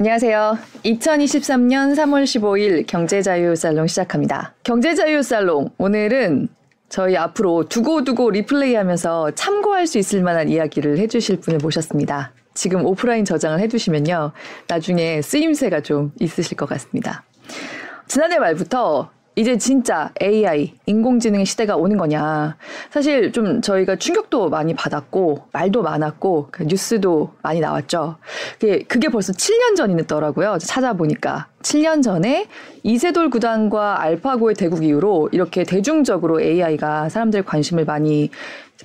안녕하세요. 2023년 3월 15일 경제자유살롱 시작합니다. 경제자유살롱 오늘은 저희 앞으로 두고두고 리플레이 하면서 참고할 수 있을 만한 이야기를 해주실 분을 모셨습니다. 지금 오프라인 저장을 해두시면요. 나중에 쓰임새가 좀 있으실 것 같습니다. 지난해 말부터 이제 진짜 AI, 인공지능의 시대가 오는 거냐. 사실 좀 저희가 충격도 많이 받았고, 말도 많았고, 그 뉴스도 많이 나왔죠. 그게, 그게 벌써 7년 전이더라고요. 찾아보니까. 7년 전에 이세돌 구단과 알파고의 대국 이후로 이렇게 대중적으로 AI가 사람들의 관심을 많이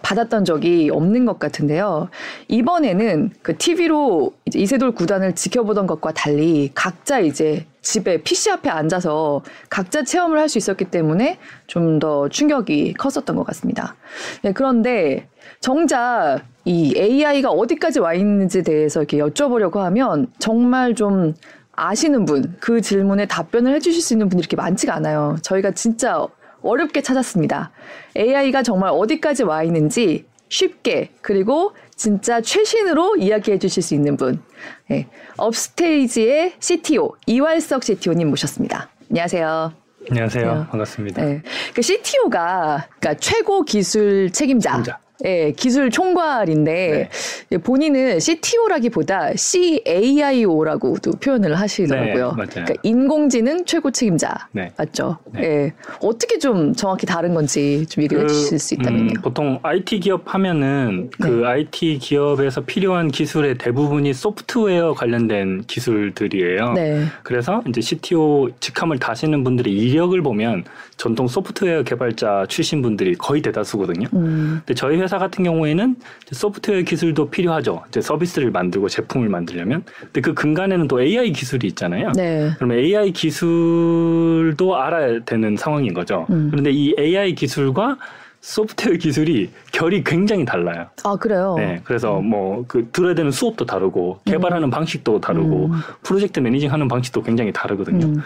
받았던 적이 없는 것 같은데요. 이번에는 그 TV로 이세돌 구단을 지켜보던 것과 달리 각자 이제 집에 PC 앞에 앉아서 각자 체험을 할 수 있었기 때문에 좀 더 충격이 컸었던 것 같습니다. 네, 그런데 정작 이 AI가 어디까지 와 있는지에 대해서 이렇게 여쭤보려고 하면 정말 좀 아시는 분, 그 질문에 답변을 해주실 수 있는 분이 이렇게 많지가 않아요. 저희가 진짜 어렵게 찾았습니다. AI가 정말 어디까지 와 있는지 쉽게 그리고 진짜 최신으로 이야기해 주실 수 있는 분. 네. 업스테이지의 CTO 이활석 CTO님 모셨습니다. 안녕하세요. 안녕하세요. 네. 반갑습니다. 네. 그 CTO가 그러니까 최고 기술 책임자. 책임자. 예, 기술 총괄인데 네. 본인은 CTO라기보다 CAIO라고도 표현을 하시더라고요. 네, 그러니까 인공지능 최고 책임자 네. 맞죠? 네. 예, 어떻게 좀 정확히 다른 건지 좀 얘기를 그, 해주실 수 있다면요. 음, 보통 IT 기업 하면은 그 IT 네. 기업에서 필요한 기술의 대부분이 소프트웨어 관련된 기술들이에요. 네. 그래서 이제 CTO 직함을 다시는 분들의 이력을 보면 전통 소프트웨어 개발자 출신 분들이 거의 대다수거든요. 음. 근데 저희 회사 같은 경우에는 소프트웨어 기술도 필요하죠. 이제 서비스를 만들고 제품을 만들려면. 근데 그 근간에는 또 AI 기술이 있잖아요. 네. 그러면 AI 기술도 알아야 되는 상황인 거죠. 음. 그런데 이 AI 기술과 소프트웨어 기술이 결이 굉장히 달라요. 아 그래요? 네, 그래서 음. 뭐그 들어야 되는 수업도 다르고 개발하는 음. 방식도 다르고 음. 프로젝트 매니징하는 방식도 굉장히 다르거든요. 음.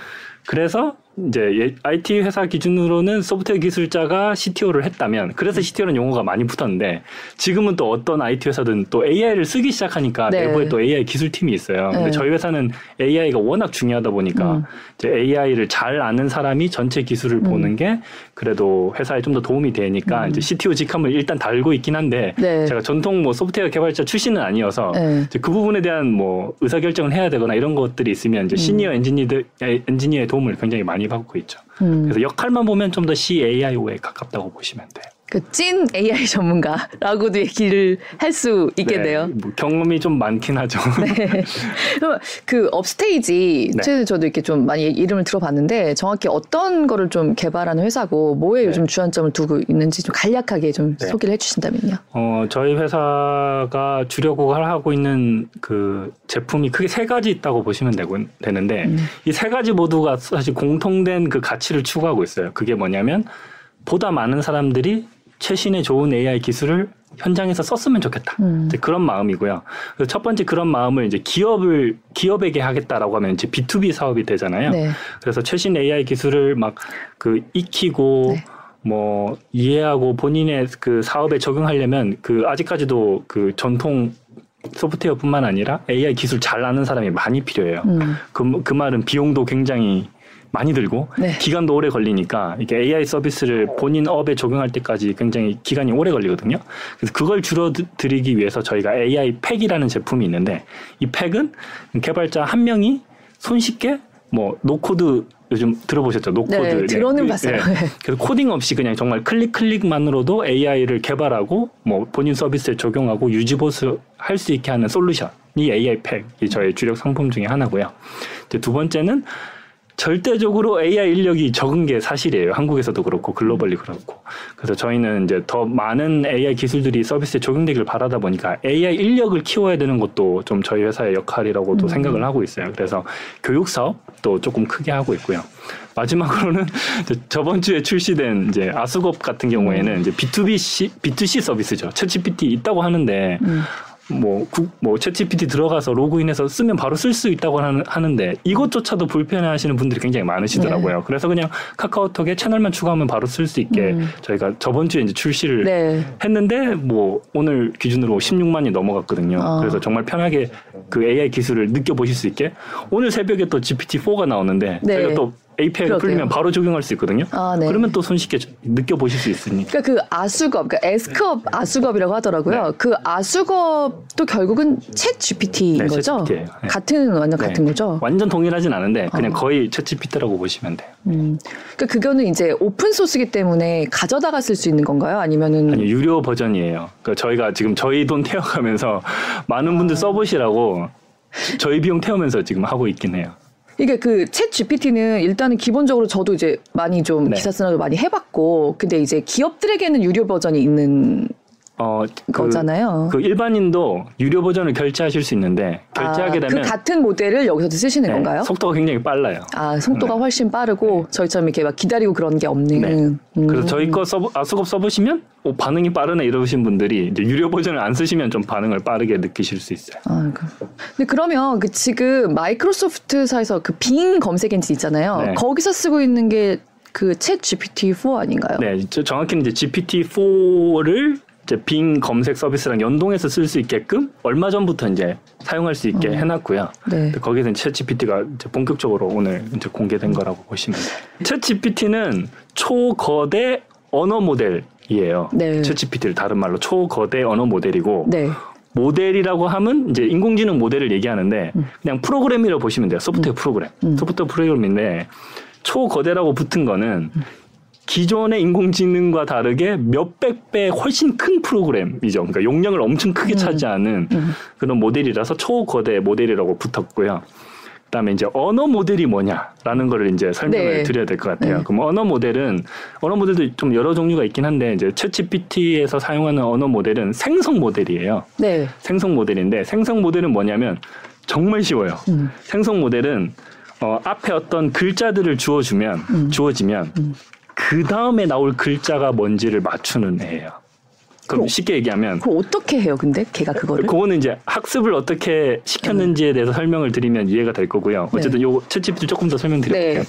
그래서 이제 IT 회사 기준으로는 소프트웨어 기술자가 CTO를 했다면 그래서 CTO는 용어가 많이 붙었는데 지금은 또 어떤 IT 회사든 또 AI를 쓰기 시작하니까 네. 내부에 또 AI 기술팀이 있어요. 네. 근데 저희 회사는 AI가 워낙 중요하다 보니까 음. 이제 AI를 잘 아는 사람이 전체 기술을 음. 보는 게 그래도 회사에 좀 더 도움이 되니까 음. 이제 CTO 직함을 일단 달고 있긴 한데 네. 제가 전통 뭐 소프트웨어 개발자 출신은 아니어서 네. 그 부분에 대한 뭐 의사 결정을 해야 되거나 이런 것들이 있으면 이제 음. 시니어 엔지니어들 엔지니어의 도움을 굉장히 많이 받고 있죠. 음. 그래서 역할만 보면 좀 더 CAIO에 가깝다고 보시면 돼요. 그 찐 AI 전문가라고도 얘기를 할 수 있겠네요. 네, 뭐 경험이 좀 많긴 하죠. 네. 그 업스테이지 네. 최근 저도 이렇게 좀 많이 이름을 들어봤는데 정확히 어떤 거를 좀 개발하는 회사고 뭐에 네. 요즘 주안점을 두고 있는지 좀 간략하게 좀 네. 소개를 해주신다면요. 어 저희 회사가 주력을 하고 있는 그 제품이 크게 세 가지 있다고 보시면 되고 되는데 음. 이세 가지 모두가 사실 공통된 그 가치를 추구하고 있어요. 그게 뭐냐면 보다 많은 사람들이 최신의 좋은 AI 기술을 현장에서 썼으면 좋겠다. 음. 그런 마음이고요. 첫 번째 그런 마음을 이제 기업을 기업에게 하겠다라고 하면 이제 B2B 사업이 되잖아요. 네. 그래서 최신 AI 기술을 막 그 익히고 네. 뭐 이해하고 본인의 그 사업에 적용하려면 그 아직까지도 그 전통 소프트웨어뿐만 아니라 AI 기술 잘 아는 사람이 많이 필요해요. 음. 그, 그 말은 비용도 굉장히 많이 들고 네. 기간도 오래 걸리니까 이게 AI 서비스를 본인 업에 적용할 때까지 굉장히 기간이 오래 걸리거든요. 그래서 그걸 줄어들이기 위해서 저희가 AI 팩이라는 제품이 있는데 이 팩은 개발자 한 명이 손쉽게 뭐 no-code 요즘 들어보셨죠? no-code. 네, 들어는 네. 봤어요. 네. 그래서 코딩 없이 그냥 정말 클릭 클릭만으로도 AI를 개발하고 뭐 본인 서비스에 적용하고 유지보수 할 수 있게 하는 솔루션이 AI 팩이 저희 주력 상품 중에 하나고요. 이제 두 번째는 절대적으로 AI 인력이 적은 게 사실이에요. 한국에서도 그렇고 글로벌리 그렇고. 그래서 저희는 이제 더 많은 AI 기술들이 서비스에 적용되길 바라다 보니까 AI 인력을 키워야 되는 것도 좀 저희 회사의 역할이라고도 음. 생각을 하고 있어요. 그래서 교육 사업도 조금 크게 하고 있고요. 마지막으로는 저번 주에 출시된 이제 아수겁 같은 경우에는 음. 이제 B2B C, B2C 서비스죠. 챗GPT 있다고 하는데 음. 뭐, 구, 뭐, 챗GPT 들어가서 로그인해서 쓰면 바로 쓸 수 있다고 하는, 하는데 이것조차도 불편해 하시는 분들이 굉장히 많으시더라고요. 그래서 그냥 카카오톡에 채널만 추가하면 바로 쓸 수 있게 음. 저희가 저번 주에 이제 출시를 네. 했는데 뭐 오늘 기준으로 16만이 넘어갔거든요. 어. 그래서 정말 편하게 그 AI 기술을 느껴보실 수 있게 오늘 새벽에 또 GPT-4가 나오는데 네. 저희가 또 API가 그러게요. 풀리면 바로 적용할 수 있거든요. 아, 네. 그러면 또 손쉽게 느껴보실 수 있으니까. 그러니까 그 아숙업, 그러니까 AskUp 아숙업이라고 하더라고요. 네. 그 아숙업도 결국은 ChatGPT인 네, 거죠. ChatGPT 예요. 네. 같은 완전 같은 네. 거죠. 완전 동일하진 않은데 그냥 어. 거의 ChatGPT라고 보시면 돼요. 음. 그러니까 그거는 이제 오픈 소스기 때문에 가져다가 쓸 수 있는 건가요? 아니면은 아니 유료 버전이에요. 그러니까 저희가 지금 저희 돈 태워가면서 많은 분들 아. 써보시라고 저희 비용 태우면서 지금 하고 있긴 해요. 이게 그 ChatGPT는 일단은 기본적으로 저도 이제 많이 좀 네. 기사 쓰느라도 많이 해봤고, 근데 이제 기업들에게는 유료 버전이 있는 어, 그, 거잖아요. 그 일반인도 유료 버전을 결제하실 수 있는데 결제하게 아, 되면 그 같은 모델을 여기서도 쓰시는 네, 건가요? 속도가 굉장히 빨라요. 아 속도가 네. 훨씬 빠르고 저희처럼 이렇게 막 기다리고 그런 게 없는. 네. 음. 그래서 저희 거 써보, 아수겁 써보시면 오, 반응이 빠르네 이러신 분들이 유료 버전을 안 쓰시면 좀 반응을 빠르게 느끼실 수 있어요. 아, 그. 근데 그러면 그 지금 마이크로소프트사에서 그 빙 검색 엔진 있잖아요. 네. 거기서 쓰고 있는 게 그챗 GPT-4 아닌가요? 네, 저- 정확히는 이제 GPT-4를 이제 빙 검색 서비스랑 연동해서 쓸 수 있게끔 얼마 전부터 이제 사용할 수 있게 해놨고요. 네. 거기서 챗 GPT가 이제 본격적으로 오늘 이제 공개된 거라고 보시면 돼요. 챗 GPT는 초거대 언어 모델이에요. 네. 챗 GPT를 다른 말로 초거대 언어 모델이고 네. 모델이라고 하면 이제 인공지능 모델을 얘기하는데 그냥 프로그램이라고 보시면 돼요. 소프트웨어 프로그램. 음. 소프트웨어 프로그램인데 초거대라고 붙은 거는 기존의 인공지능과 다르게 몇백 배 훨씬 큰 프로그램이죠. 그러니까 용량을 엄청 크게 차지하는 음. 그런 모델이라서 초거대 모델이라고 붙었고요. 그다음에 이제 언어 모델이 뭐냐라는 거를 이제 설명을 네. 드려야 될 것 같아요. 네. 그럼 언어 모델은 언어 모델도 좀 여러 종류가 있긴 한데 이제 챗GPT에서 사용하는 언어 모델은 생성 모델이에요. 네. 생성 모델인데 생성 모델은 뭐냐면 정말 쉬워요. 음. 생성 모델은 어, 앞에 어떤 글자들을 주어주면 음. 주어지면 그 다음에 나올 글자가 뭔지를 맞추는 애예요. 그럼 그럼- 쉽게 얘기하면 그럼 어떻게 해요? 근데 걔가 그거를? 그거는 이제 학습을 어떻게 시켰는지에 대해서 설명을 드리면 이해가 될 거고요. 네. 어쨌든 요거 챗GPT 조금 더 설명드릴게요. 네.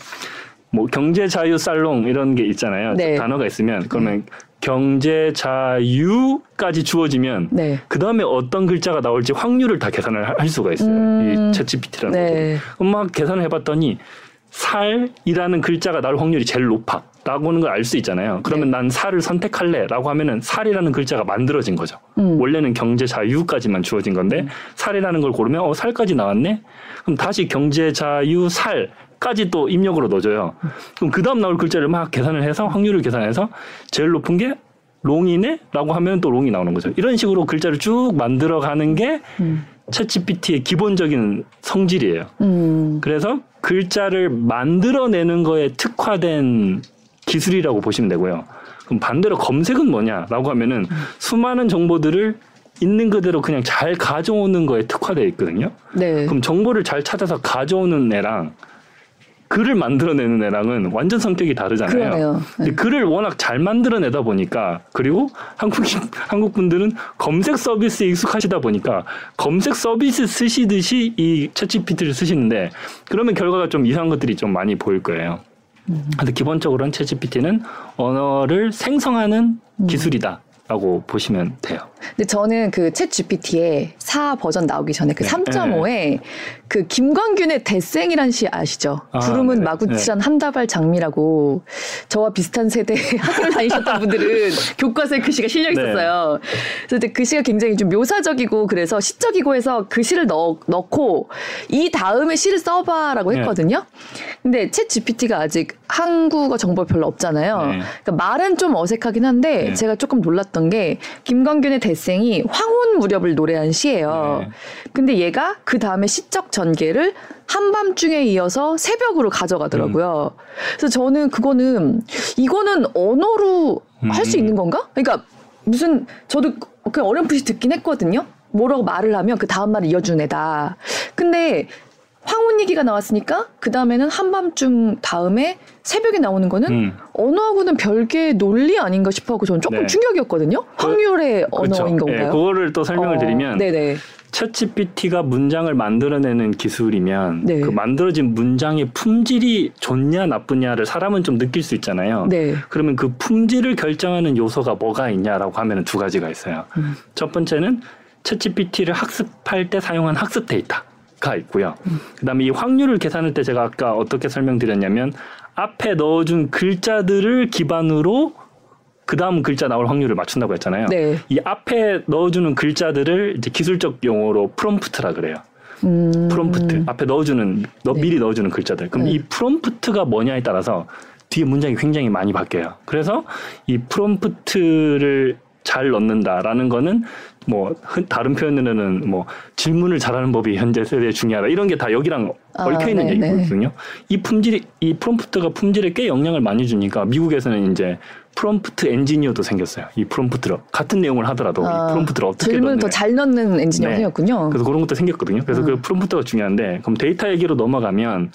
뭐 경제 자유 살롱 이런 게 있잖아요. 네. 단어가 있으면 그러면 경제 자유까지 주어지면 네. 그 다음에 어떤 글자가 나올지 확률을 다 계산을 하- 할 수가 있어요. 음. 이 챗GPT라는 네. 막 계산을 해봤더니 살이라는 글자가 나올 확률이 제일 높아. 라고 하는 걸 알 수 있잖아요. 그러면 난 살을 선택할래. 라고 하면은 살이라는 글자가 만들어진 거죠. 음. 원래는 경제 자유까지만 주어진 건데 살이라는 걸 고르면 어 살까지 나왔네. 그럼 다시 경제 자유 살 까지 또 입력으로 넣어줘요. 그럼 그 다음 나올 글자를 막 계산을 해서 확률을 계산해서 제일 높은 게 롱이네라고 하면 또 롱이 나오는 거죠. 이런 식으로 글자를 쭉 만들어가는 게 음. 챗GPT의 기본적인 성질이에요. 음. 그래서 글자를 만들어내는 거에 특화된 기술이라고 보시면 되고요. 그럼 반대로 검색은 뭐냐라고 하면은 수많은 정보들을 있는 그대로 그냥 잘 가져오는 거에 특화되어 있거든요. 네. 그럼 정보를 잘 찾아서 가져오는 애랑 글을 만들어내는 애랑은 완전 성격이 다르잖아요. 그러네요. 네. 근데 글을 워낙 잘 만들어내다 보니까 그리고 한국인 한국 분들은 검색 서비스에 익숙하시다 보니까 검색 서비스 쓰시듯이 이 챗GPT를 쓰시는데 그러면 결과가 좀 이상한 것들이 좀 많이 보일 거예요. 근데 기본적으로는 챗GPT는 언어를 생성하는 기술이다 라고 보시면 돼요. 근데 저는 그챗 GPT의 4 버전 나오기 전에 그 네. 3.5에 그 김광균의 대생이란 시 아시죠? 아, 구름은 네네. 마구칠한 한다발 장미라고 저와 비슷한 세대 학교를 다니셨던 분들은 교과서에 그 시가 실려 있었어요. 그래서 그 시가 굉장히 좀 묘사적이고 그래서 시적이고 해서 그 시를 넣, 넣고 이 다음에 시를 써봐라고 네. 했거든요. 근데 챗 GPT가 아직 한국어 정보 별로 없잖아요. 네. 그러니까 말은 좀 어색하긴 한데 네. 제가 조금 놀랐던 게 김광균의 대생이 황혼 무렵을 노래한 시예요. 네. 근데 얘가 그 다음에 시적 전개를 한밤중에 이어서 새벽으로 가져가더라고요. 음. 그래서 저는 그거는 이거는 언어로 할수 음. 있는 건가? 그러니까 무슨 저도 그 어렴풋이 듣긴 했거든요. 뭐라고 말을 하면 그 다음 말을 이어주는 애다. 근데 황혼 얘기가 나왔으니까 그 다음에는 한밤중 다음에 새벽에 나오는 거는 음. 언어하고는 별개의 논리 아닌가 싶어하고 저는 조금 네. 충격이었거든요. 확률의 그렇죠. 언어인 예, 건가요? 그거를 또 설명을 어, 드리면 네네. 챗GPT가 문장을 만들어내는 기술이면 네. 그 만들어진 문장의 품질이 좋냐 나쁘냐를 사람은 좀 느낄 수 있잖아요. 네. 그러면 그 품질을 결정하는 요소가 뭐가 있냐라고 하면 두 가지가 있어요. 음. 첫 번째는 ChatGPT를 학습할 때 사용한 학습 데이터 가 있고요. 음. 그다음에 이 확률을 계산할 때 제가 아까 어떻게 설명드렸냐면 앞에 넣어준 글자들을 기반으로 그 다음 글자 나올 확률을 맞춘다고 했잖아요. 네. 이 앞에 넣어주는 글자들을 이제 기술적 용어로 프롬프트라 그래요. 음. 프롬프트 앞에 넣어주는 넣- 네. 미리 넣어주는 글자들. 그럼 네. 이 프롬프트가 뭐냐에 따라서 뒤에 문장이 굉장히 많이 바뀌어요. 그래서 이 프롬프트를 잘 넣는다라는 거는 뭐 흔- 다른 표현으로는 뭐 질문을 잘하는 법이 현재 세대에 중요하다 이런 게 다 여기랑 아, 얽혀 있는 네, 얘기거든요. 이 품질이 이 프롬프트가 품질에 꽤 영향을 많이 주니까 미국에서는 이제 프롬프트 엔지니어도 생겼어요. 이 프롬프트로 같은 내용을 하더라도 아, 이 프롬프트를 어떻게 질문을 넣느냐. 더잘 넣는 엔지니어가 네. 생겼군요. 그래서 그런 것도 생겼거든요. 그래서 음. 그 프롬프트가 중요한데 그럼 데이터 얘기로 넘어가면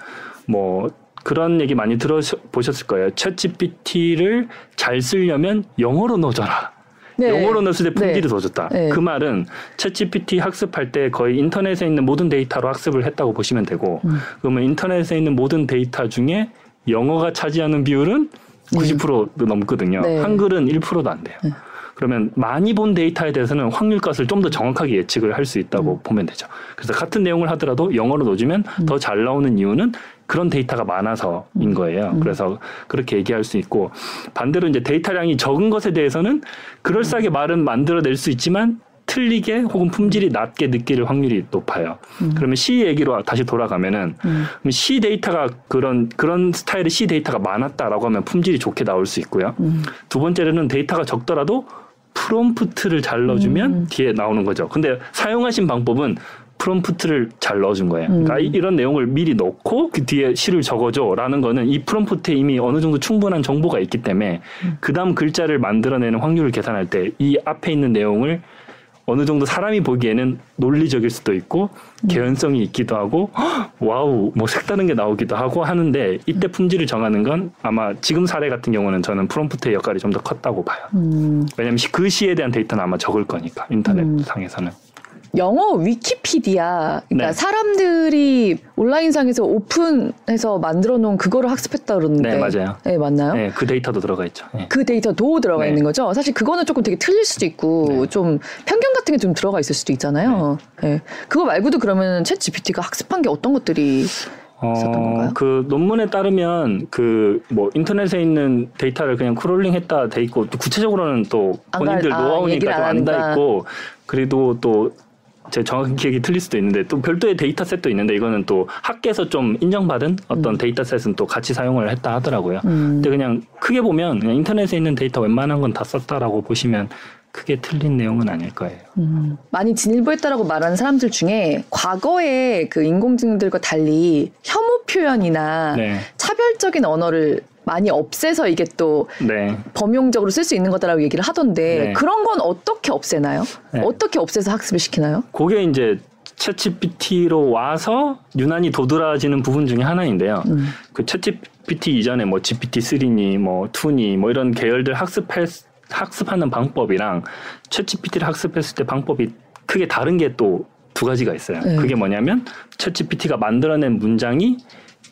뭐 그런 얘기 많이 들어보셨을 거예요. 챗 GPT를 잘 쓰려면 영어로 넣어줘라. 네. 영어로 넣었을 때 품질이 네. 더 좋다. 네. 그 말은 챗 GPT 학습할 때 거의 인터넷에 있는 모든 데이터로 학습을 했다고 보시면 되고 음. 그러면 인터넷에 있는 모든 데이터 중에 영어가 차지하는 비율은 90%도 넘거든요. 네. 한글은 1%도 안 돼요. 네. 그러면 많이 본 데이터에 대해서는 확률값을 좀 더 정확하게 예측을 할 수 있다고 음. 보면 되죠. 그래서 같은 내용을 하더라도 영어로 넣어주면 더잘 나오는 이유는 그런 데이터가 많아서인 음. 거예요. 그래서 그렇게 얘기할 수 있고 반대로 이제 데이터량이 적은 것에 대해서는 그럴싸하게 말은 만들어낼 수 있지만 틀리게 혹은 품질이 낮게 느낄 확률이 높아요. 그러면 C 얘기로 다시 돌아가면은 음. C 데이터가 그런 그런 스타일의 C 데이터가 많았다라고 하면 품질이 좋게 나올 수 있고요. 음. 두 번째로는 데이터가 적더라도 프롬프트를 잘 넣어주면 음. 뒤에 나오는 거죠. 근데 사용하신 방법은 프롬프트를 잘 넣어준 거예요. 음. 그러니까 이- 이런 내용을 미리 넣고 그 뒤에 시를 적어줘라는 거는 이 프롬프트에 이미 어느 정도 충분한 정보가 있기 때문에 음. 그 다음 글자를 만들어내는 확률을 계산할 때 이 앞에 있는 내용을 어느 정도 사람이 보기에는 논리적일 수도 있고 음. 개연성이 있기도 하고 헉, 와우 뭐 색다른 게 나오기도 하고 하는데 이때 품질을 정하는 건 아마 지금 사례 같은 경우는 저는 프롬프트의 역할이 좀 더 컸다고 봐요. 음. 왜냐하면 시- 그 시에 대한 데이터는 아마 적을 거니까 인터넷 음. 상에서는 영어 위키피디아 그러니까 네. 사람들이 온라인상에서 오픈해서 만들어 놓은 그거를 학습했다 그러는데 네 맞아요. 네, 맞나요? 네, 그 데이터도 들어가 있죠. 네. 그 데이터도 들어가 네. 있는 거죠. 사실 그거는 조금 되게 틀릴 수도 있고 네. 좀 편견 같은 게 좀 들어가 있을 수도 있잖아요. 네. 그거 말고도 그러면 ChatGPT가 학습한 게 어떤 것들이 있었던 건가요? 그 논문에 따르면 그 뭐 인터넷에 있는 데이터를 그냥 crawling 했다 돼 있고 또 구체적으로는 또안 본인들 갈- 아, 노하우니까 좀안 안다. 있고 그래도 또 제 정확한 기억이 틀릴 수도 있는데 또 별도의 dataset도 있는데 이거는 또 학계에서 좀 인정받은 어떤 dataset은 또 같이 사용을 했다 하더라고요. 음. 근데 그냥 크게 보면 그냥 인터넷에 있는 데이터 웬만한 건 다 썼다라고 보시면 크게 틀린 내용은 아닐 거예요. 음, 많이 진일보했다라고 말하는 사람들 중에 과거에 그 인공지능들과 달리 혐오 표현이나 네, 차별적인 언어를 많이 없애서 이게 또 네. 범용적으로 쓸 수 있는 거다라고 얘기를 하던데 네. 그런 건 어떻게 없애나요? 네. 어떻게 없애서 학습을 시키나요? 그게 이제 챗GPT로 와서 유난히 도드라지는 부분 중에 하나인데요. 음. 그 챗GPT 이전에 뭐 GPT-3니 뭐 2니 뭐 이런 계열들 학습할 학습하는 방법이랑 챗GPT를 학습했을 때 방법이 크게 다른 게 또 두 가지가 있어요. 네. 그게 뭐냐면 챗GPT가 만들어낸 문장이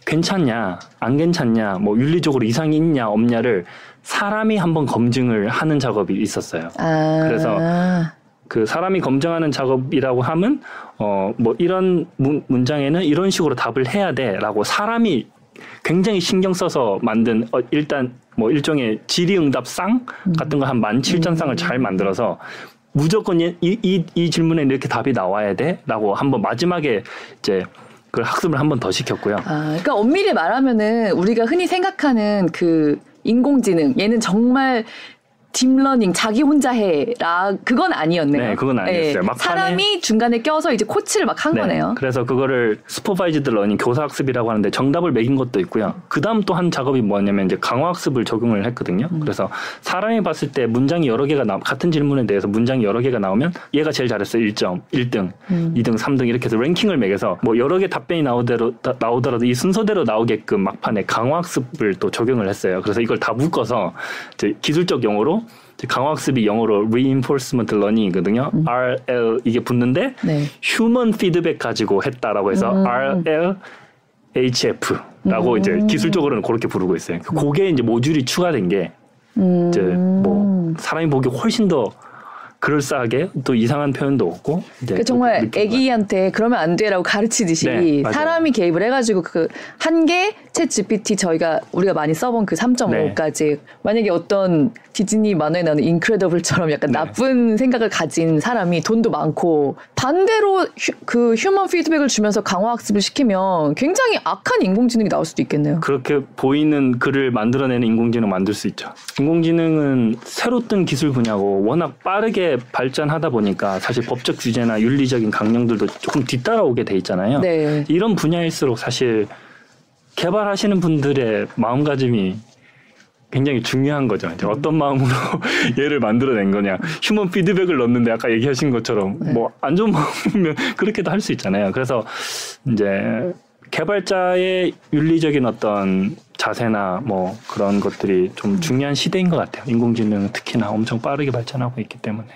괜찮냐, 안 괜찮냐, 뭐 윤리적으로 이상이 있냐, 없냐를 사람이 한번 검증을 하는 작업이 있었어요. 아, 그래서 그 사람이 검증하는 작업이라고 하면 어 뭐 이런 문, 문장에는 이런 식으로 답을 해야 돼라고 사람이 굉장히 신경 써서 만든 어 일단 뭐 일종의 질의응답 상 같은 거 한 만 칠천 쌍을 잘 만들어서 무조건 이, 이, 이 질문에 이렇게 답이 나와야 돼라고 한번 마지막에 이제 그 학습을 한 번 더 시켰고요. 아, 그러니까 엄밀히 말하면은 우리가 흔히 생각하는 그 인공지능 얘는 정말 deep learning 자기 혼자 해라 그건 아니었네요. 네, 그건 아니었어요. 막판에- 사람이 중간에 껴서 이제 코치를 막한 네, 거네요. 그래서 그거를 supervised learning 교사 학습이라고 하는데 정답을 매긴 것도 있고요. 그 다음 또 한 작업이 뭐냐면 이제 강화 학습을 적용을 했거든요. 음. 그래서 사람이 봤을 때 문장이 여러 개가 나 같은 질문에 대해서 문장이 여러 개가 나오면 얘가 제일 잘했어 1점, 1등, 음. 2등, 3등 이렇게 해서 랭킹을 매겨서 뭐 여러 개 답변이 나오대로 다- 나오더라도 이 순서대로 나오게끔 막판에 강화 학습을 또 적용을 했어요. 그래서 이걸 다 묶어서 기술적 용어로 강화 학습이 영어로 reinforcement learning이거든요. RL 이게 붙는데 네. 휴먼 피드백 가지고 했다라고 해서 음. RLHF라고 음. 이제 기술적으로는 그렇게 부르고 있어요. 그게 이제 모듈이 추가된 게 음. 이제 뭐 사람이 보기 훨씬 더 그럴싸하게 또 이상한 표현도 없고 그 정말 애기한테 그러면 안 돼라고 가르치듯이 네. 사람이 개입을 해가지고 그 한 개챗 GPT 저희가 우리가 많이 써본 그 3.5까지 만약에 어떤 디즈니 만화에 나오는 인크레더블처럼 약간 네. 나쁜 생각을 가진 사람이 돈도 많고 반대로 휴, 그 휴먼 피드백을 주면서 강화 학습을 시키면 굉장히 악한 인공지능이 나올 수도 있겠네요. 그렇게 보이는 글을 만들어내는 인공지능 만들 수 있죠. 인공지능은 새로 뜬 기술 분야고 워낙 빠르게 발전하다 보니까 사실 법적 규제나 윤리적인 강령들도 조금 뒤따라오게 돼 있잖아요. 네. 이런 분야일수록 사실 개발하시는 분들의 마음가짐이 굉장히 중요한 거죠. 이제 어떤 마음으로 얘를 만들어낸 거냐. human feedback을 넣는데 아까 얘기하신 것처럼 뭐 안 좋은 마음이면 그렇게도 할 수 있잖아요. 그래서 이제 개발자의 윤리적인 어떤 자세나 뭐 그런 것들이 좀 중요한 시대인 것 같아요. 인공지능 특히나 엄청 빠르게 발전하고 있기 때문에.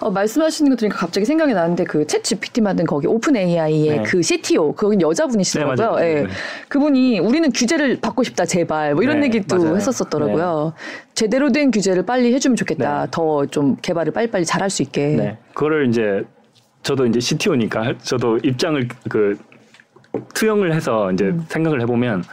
어, 말씀하시는 거 들으니까 갑자기 생각이 나는데 그 챗GPT 만든 거기 OpenAI의 네. 그 CTO 거긴 여자분이시더라고요. 네. 예. 네, 네. 그분이 우리는 규제를 받고 싶다 제발 뭐 이런 네, 얘기도 맞아요. 했었었더라고요. 제대로 된 규제를 빨리 해주면 좋겠다. 네. 더좀 개발을 빨리빨리 잘할 수 있게. 네. 그거를 이제 저도 이제 CTO니까 저도 입장을 그 투영을 해서 이제 음. 생각을 해보면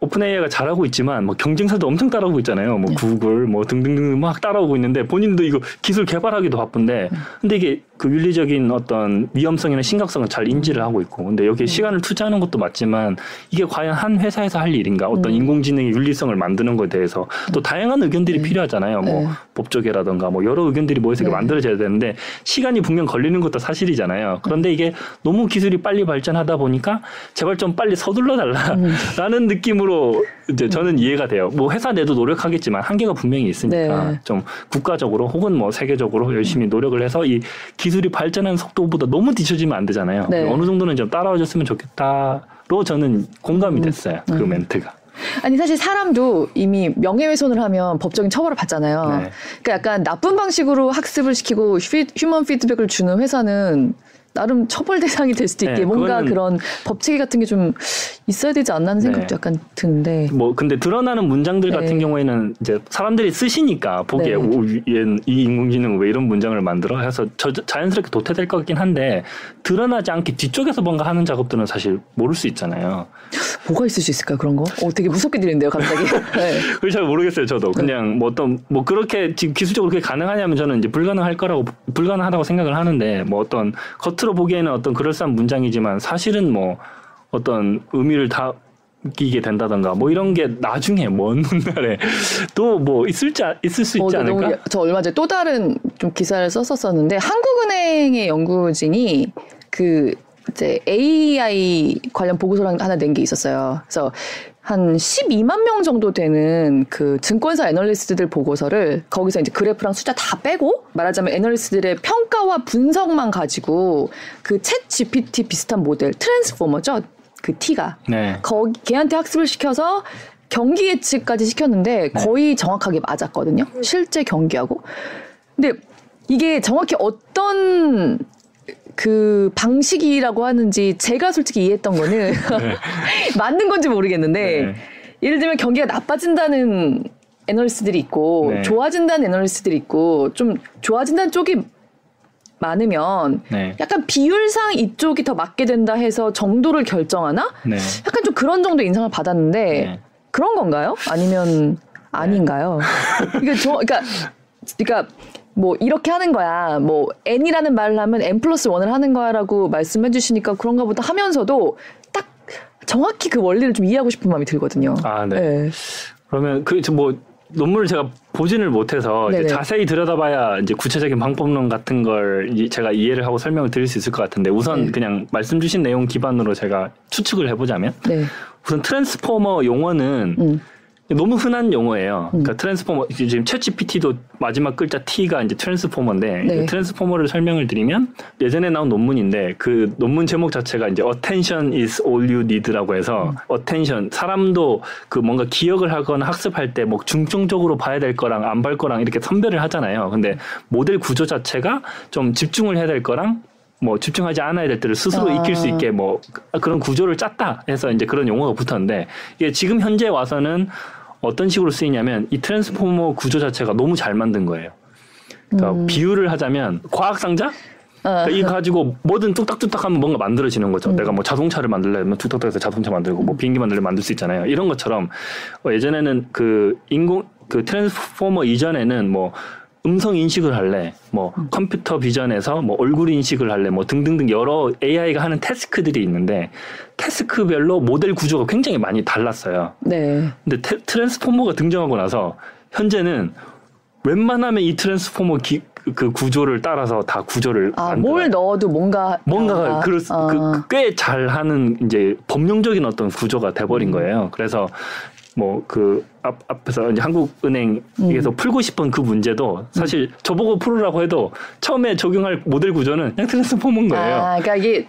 오픈 AI가 잘하고 있지만 뭐 경쟁사도 엄청 따라오고 있잖아요. 뭐 네. 구글 뭐 등등등 막 따라오고 있는데 본인도 이거 기술 개발하기도 바쁜데 음. 근데 이게 그 윤리적인 어떤 위험성이나 심각성을 잘 인지를 하고 있고 근데 음. 여기에 시간을 투자하는 것도 맞지만 이게 과연 한 회사에서 할 일인가 어떤 음. 인공지능의 윤리성을 만드는 것에 대해서 또 다양한 의견들이 필요하잖아요. 뭐 네. 법조계라든가 뭐 여러 의견들이 모여서 네. 만들어져야 되는데 시간이 분명 걸리는 것도 사실이잖아요. 그런데 이게 너무 기술이 빨리 발전하다 보니까 제발 좀 빨리 서둘러 달라라는 느낌으로 이제 저는 이해가 돼요. 뭐 회사 내도 노력하겠지만 한계가 분명히 있으니까 네. 좀 국가적으로 혹은 뭐 세계적으로 열심히 노력을 해서 이 기술이 발전하는 속도보다 너무 뒤처지면 안 되잖아요. 네. 어느 정도는 좀 따라와 줬으면 좋겠다로 저는 공감이 됐어요. 그 음. 멘트가. 아니 사실 사람도 이미 명예훼손을 하면 법적인 처벌을 받잖아요. 네. 그러니까 약간 나쁜 방식으로 학습을 시키고 휴, 휴먼 피드백을 주는 회사는 나름 처벌 대상이 될 수도 있게 네, 뭔가 그런 법체계 같은 게 좀 있어야 되지 않나 하는 생각도 네. 약간 드는데. 뭐 근데 드러나는 문장들 네. 같은 경우에는 이제 사람들이 쓰시니까 보기에 네. 오, 얘는 이 인공지능은 왜 이런 문장을 만들어 해서 저, 자연스럽게 도태될 것 같긴 한데 드러나지 않게 뒤쪽에서 뭔가 하는 작업들은 사실 모를 수 있잖아요. 뭐가 있을 수 있을까요 그런 거? 어, 되게 무섭게 들리는데요 갑자기. 네. 그걸 잘 모르겠어요 저도 그냥 뭐 어떤 뭐 그렇게 지금 기술적으로 그게 가능하냐면 저는 이제 불가능할 거라고 불가능하다고 생각을 하는데 뭐 어떤 겉으로 보기에는 어떤 그럴싸한 문장이지만 사실은 뭐 어떤 의미를 다 끼게 된다던가 뭐 이런 게 나중에 먼 훗날에 또 뭐 있을지 아- 있을 수 있지 어, 않을까? 너무- 저 얼마 전에 또 다른 좀 기사를 썼었었는데 한국은행의 연구진이 그 이제 AI 관련 보고서를 하나 낸 게 있었어요. 그래서 한 12만 명 정도 되는 그 증권사 애널리스트들 보고서를 거기서 이제 그래프랑 숫자 다 빼고 말하자면 애널리스트들의 평가와 분석만 가지고 그 챗 GPT 비슷한 모델 트랜스포머죠. 그 T가 네. 거기 걔한테 학습을 시켜서 경기 예측까지 시켰는데 거의 정확하게 맞았거든요. 실제 경기하고. 근데 이게 정확히 어떤 그 방식이라고 하는지 제가 솔직히 이해했던 거는 맞는 건지 모르겠는데 네. 예를 들면 경기가 나빠진다는 애널리스트들이 있고 네. 좋아진다는 애널리스트들이 있고 좀 좋아진다는 쪽이 많으면 네. 약간 비율상 이쪽이 더 맞게 된다 해서 정도를 결정하나? 네. 약간 좀 그런 정도 인상을 받았는데 네. 그런 건가요? 아니면 아닌가요? 이게 저 그러니까 그러니까 뭐 이렇게 하는 거야. 뭐 n이라는 말을 하면 n 플러스 1을 하는 거야라고 말씀해 주시니까 그런가 보다 하면서도 딱 정확히 그 원리를 좀 이해하고 싶은 마음이 들거든요. 아, 네. 그러면 그뭐 논문을 제가 보지를 못해서. 자세히 들여다봐야 이제 구체적인 방법론 같은 걸 이- 제가 이해를 하고 설명을 드릴 수 있을 것 같은데 우선 네. 그냥 말씀 주신 내용 기반으로 제가 추측을 해보자면 네. 우선 트랜스포머 용어는 음. 너무 흔한 용어예요. 그러니까 트랜스포머 지금 챗GPT도 마지막 글자 T가 이제 트랜스포머인데 네. 이 트랜스포머를 설명을 드리면 예전에 나온 논문인데 그 논문 제목 자체가 이제 attention is all you need라고 해서 attention 사람도 그 뭔가 기억을 하거나 학습할 때 뭐 중점적으로 봐야 될 거랑 안 볼 거랑 이렇게 선별을 하잖아요. 근데 모델 구조 자체가 좀 집중을 해야 될 거랑 뭐 집중하지 않아야 될 때를 스스로 아. 익힐 수 있게 뭐 그런 구조를 짰다 해서 이제 그런 용어가 붙었는데 이게 지금 현재 와서는 어떤 식으로 쓰이냐면 이 트랜스포머 구조 자체가 너무 잘 만든 거예요. 그러니까 비유를 하자면 과학 상자 어. 그러니까 이 가지고 뭐든 뚝딱뚝딱 하면 뭔가 만들어지는 거죠. 음. 내가 뭐 자동차를 만들려면 뚝딱뚝해서 자동차 만들고 뭐 비행기 만들려면 만들 수 있잖아요. 이런 것처럼 어, 예전에는 그 인공 그 트랜스포머 이전에는 뭐 음성 인식을 할래, 뭐 음. 컴퓨터 비전에서 뭐 얼굴 인식을 할래, 뭐 등등등 여러 AI가 하는 태스크들이 있는데 태스크별로 모델 구조가 굉장히 많이 달랐어요. 네. 근데 테- 트랜스포머가 등장하고 나서 현재는 웬만하면 이 트랜스포머 기- 그 구조를 따라서 다 구조를 아, 만들어요. 뭘 넣어도 뭔가 뭔가가. 그럴 아. 그, 꽤 잘하는 이제 법령적인 어떤 구조가 음. 돼버린 거예요. 그래서 뭐 그 앞, 앞에서 이제 한국은행에서 음. 풀고 싶은 그 문제도 사실 저보고 풀으라고 해도 처음에 적용할 모델 구조는 그냥 트랜스포머인 거예요. 아, 그러니까 이게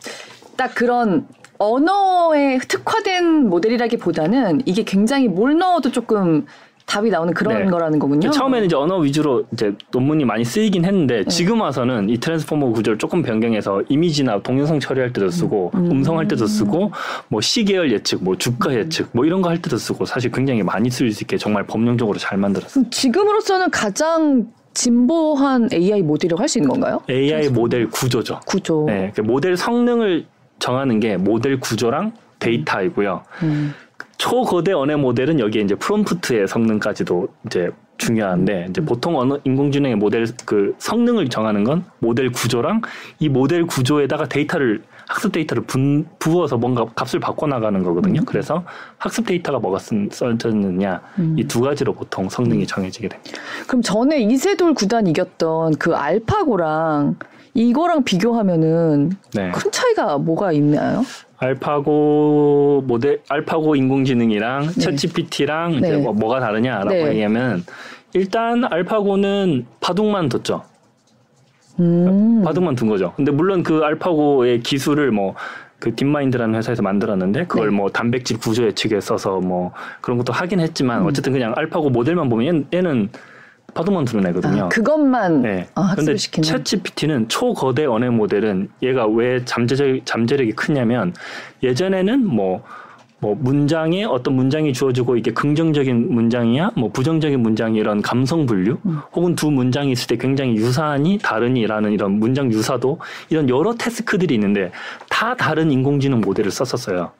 딱 그런 언어에 특화된 모델이라기보다는 이게 굉장히 뭘 넣어도 조금 답이 나오는 그런 네. 거라는 거군요. 처음에는 이제 언어 위주로 이제 논문이 많이 쓰이긴 했는데 지금 와서는 이 트랜스포머 구조를 조금 변경해서 이미지나 동영상 처리할 때도 쓰고 음. 성할 때도 쓰고 뭐 시계열 예측, 뭐 주가 예측 뭐 이런 거 할 때도 쓰고 사실 굉장히 많이 쓸수 있게 정말 법령적으로 잘 만들었어요. 지금으로서는 가장 진보한 AI 모델이라고 할 수 있는 건가요? AI 모델 구조죠. 구조. 네, 그 모델 성능을 정하는 게 모델 구조랑 데이터이고요. 음. 초거대 언어 모델은 여기에 이제 프롬프트의 성능까지도 이제 중요한데 이제 보통 언어 인공지능의 모델 그 성능을 정하는 건 모델 구조랑 이 모델 구조에다가 데이터를 학습 데이터를 분, 부어서 뭔가 값을 바꿔 나가는 거거든요. 그래서 학습 데이터가 뭐가 쓴, 써졌느냐 이두 가지로 보통 성능이 정해지게 됩니다. 그럼 전에 이세돌 구단 이겼던 그 알파고랑 이거랑 비교하면은 네. 큰 차이가 뭐가 있나요? 알파고 모델 알파고 인공지능이랑 네. 챗GPT랑 이제 네. 뭐, 뭐가 다르냐라고 네. 얘기하면 일단 알파고는 바둑만 뒀죠. 음. 바둑만 둔 거죠. 근데 물론 그 알파고의 기술을 뭐 그 딥마인드라는 회사에서 만들었는데 그걸 네. 뭐 단백질 구조 예측에 써서 뭐 그런 것도 하긴 했지만 음. 어쨌든 그냥 알파고 모델만 보면 얘, 는 두는 애거든요. 아, 그것만 네. 아, 학습을 시키는. 챗GPT는 초거대 언어 모델은 얘가 왜 잠재적 잠재력이 크냐면 예전에는 뭐, 뭐 문장에 어떤 문장이 주어지고 이게 긍정적인 문장이야, 뭐 부정적인 문장이 이런 감성 분류, 음. 혹은 두 문장이 있을 때 굉장히 유사하니 다르니라는 이런 문장 유사도 이런 여러 태스크들이 있는데 다 다른 인공지능 모델을 썼었어요.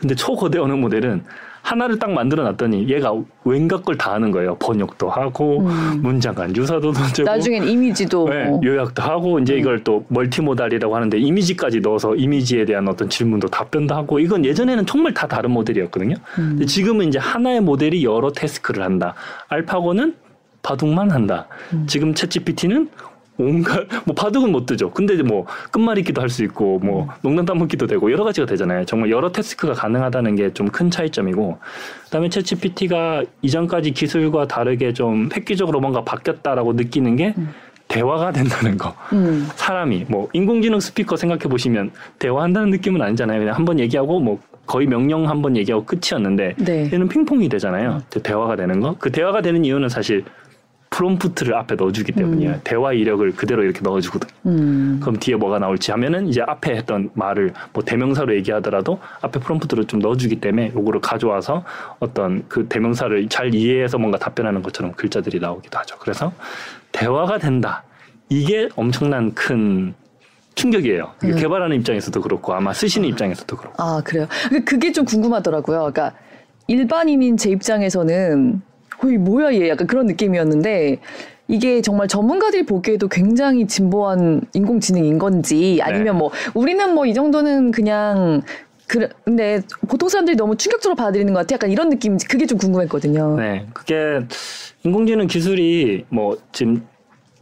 근데 초거대 언어 모델은 하나를 딱 만들어 놨더니 얘가 웬각 걸 다 하는 거예요. 번역도 하고 음. 문장 간 유사도 던지고 나중엔 이미지도 네, 어. 요약도 하고 이제 이걸 또 멀티모달이라고 하는데 이미지까지 넣어서 이미지에 대한 어떤 질문도 답변도 하고 이건 예전에는 정말 다 다른 모델이었거든요. 음. 근데 지금은 이제 하나의 모델이 여러 태스크를 한다. 알파고는 바둑만 한다. 음. 지금 챗GPT는 온갖 뭐 바둑은 못 뜨죠. 근데 뭐 끝말잇기도 할 수 있고 음. 뭐 농담 따먹기도 되고 여러 가지가 되잖아요. 정말 여러 태스크가 가능하다는 게 좀 큰 차이점이고 그다음에 챗GPT가 이전까지 기술과 다르게 좀 획기적으로 뭔가 바뀌었다라고 느끼는 게 대화가 된다는 거. 음. 사람이 뭐 인공지능 스피커 생각해 보시면 대화한다는 느낌은 아니잖아요. 그냥 한 번 얘기하고 뭐 거의 명령 한 번 얘기하고 끝이었는데 네. 얘는 핑퐁이 되잖아요. 대화가 되는 거. 그 대화가 되는 이유는 사실 프롬프트를 앞에 넣어주기 때문이에요. 대화 이력을 그대로 이렇게 넣어주거든. 음. 그럼 뒤에 뭐가 나올지 하면은 이제 앞에 했던 말을 뭐 대명사로 얘기하더라도 앞에 프롬프트를 좀 넣어주기 때문에 요거를 가져와서 어떤 그 대명사를 잘 이해해서 뭔가 답변하는 것처럼 글자들이 나오기도 하죠. 그래서 대화가 된다. 이게 엄청난 큰 충격이에요. 음. 개발하는 입장에서도 그렇고 아마 쓰시는 입장에서도 그렇고. 아 그래요. 그- 그게 좀 궁금하더라고요. 그러니까 일반인인 제 입장에서는 거의 뭐야 얘 약간 그런 느낌이었는데 이게 정말 전문가들이 보기에도 굉장히 진보한 인공지능인 건지 아니면 뭐 우리는 뭐 이 정도는 그냥 그, 근데 보통 사람들이 너무 충격적으로 받아들이는 것 같아. 약간 이런 느낌, 그게 좀 궁금했거든요. 네, 그게 인공지능 기술이 뭐 지금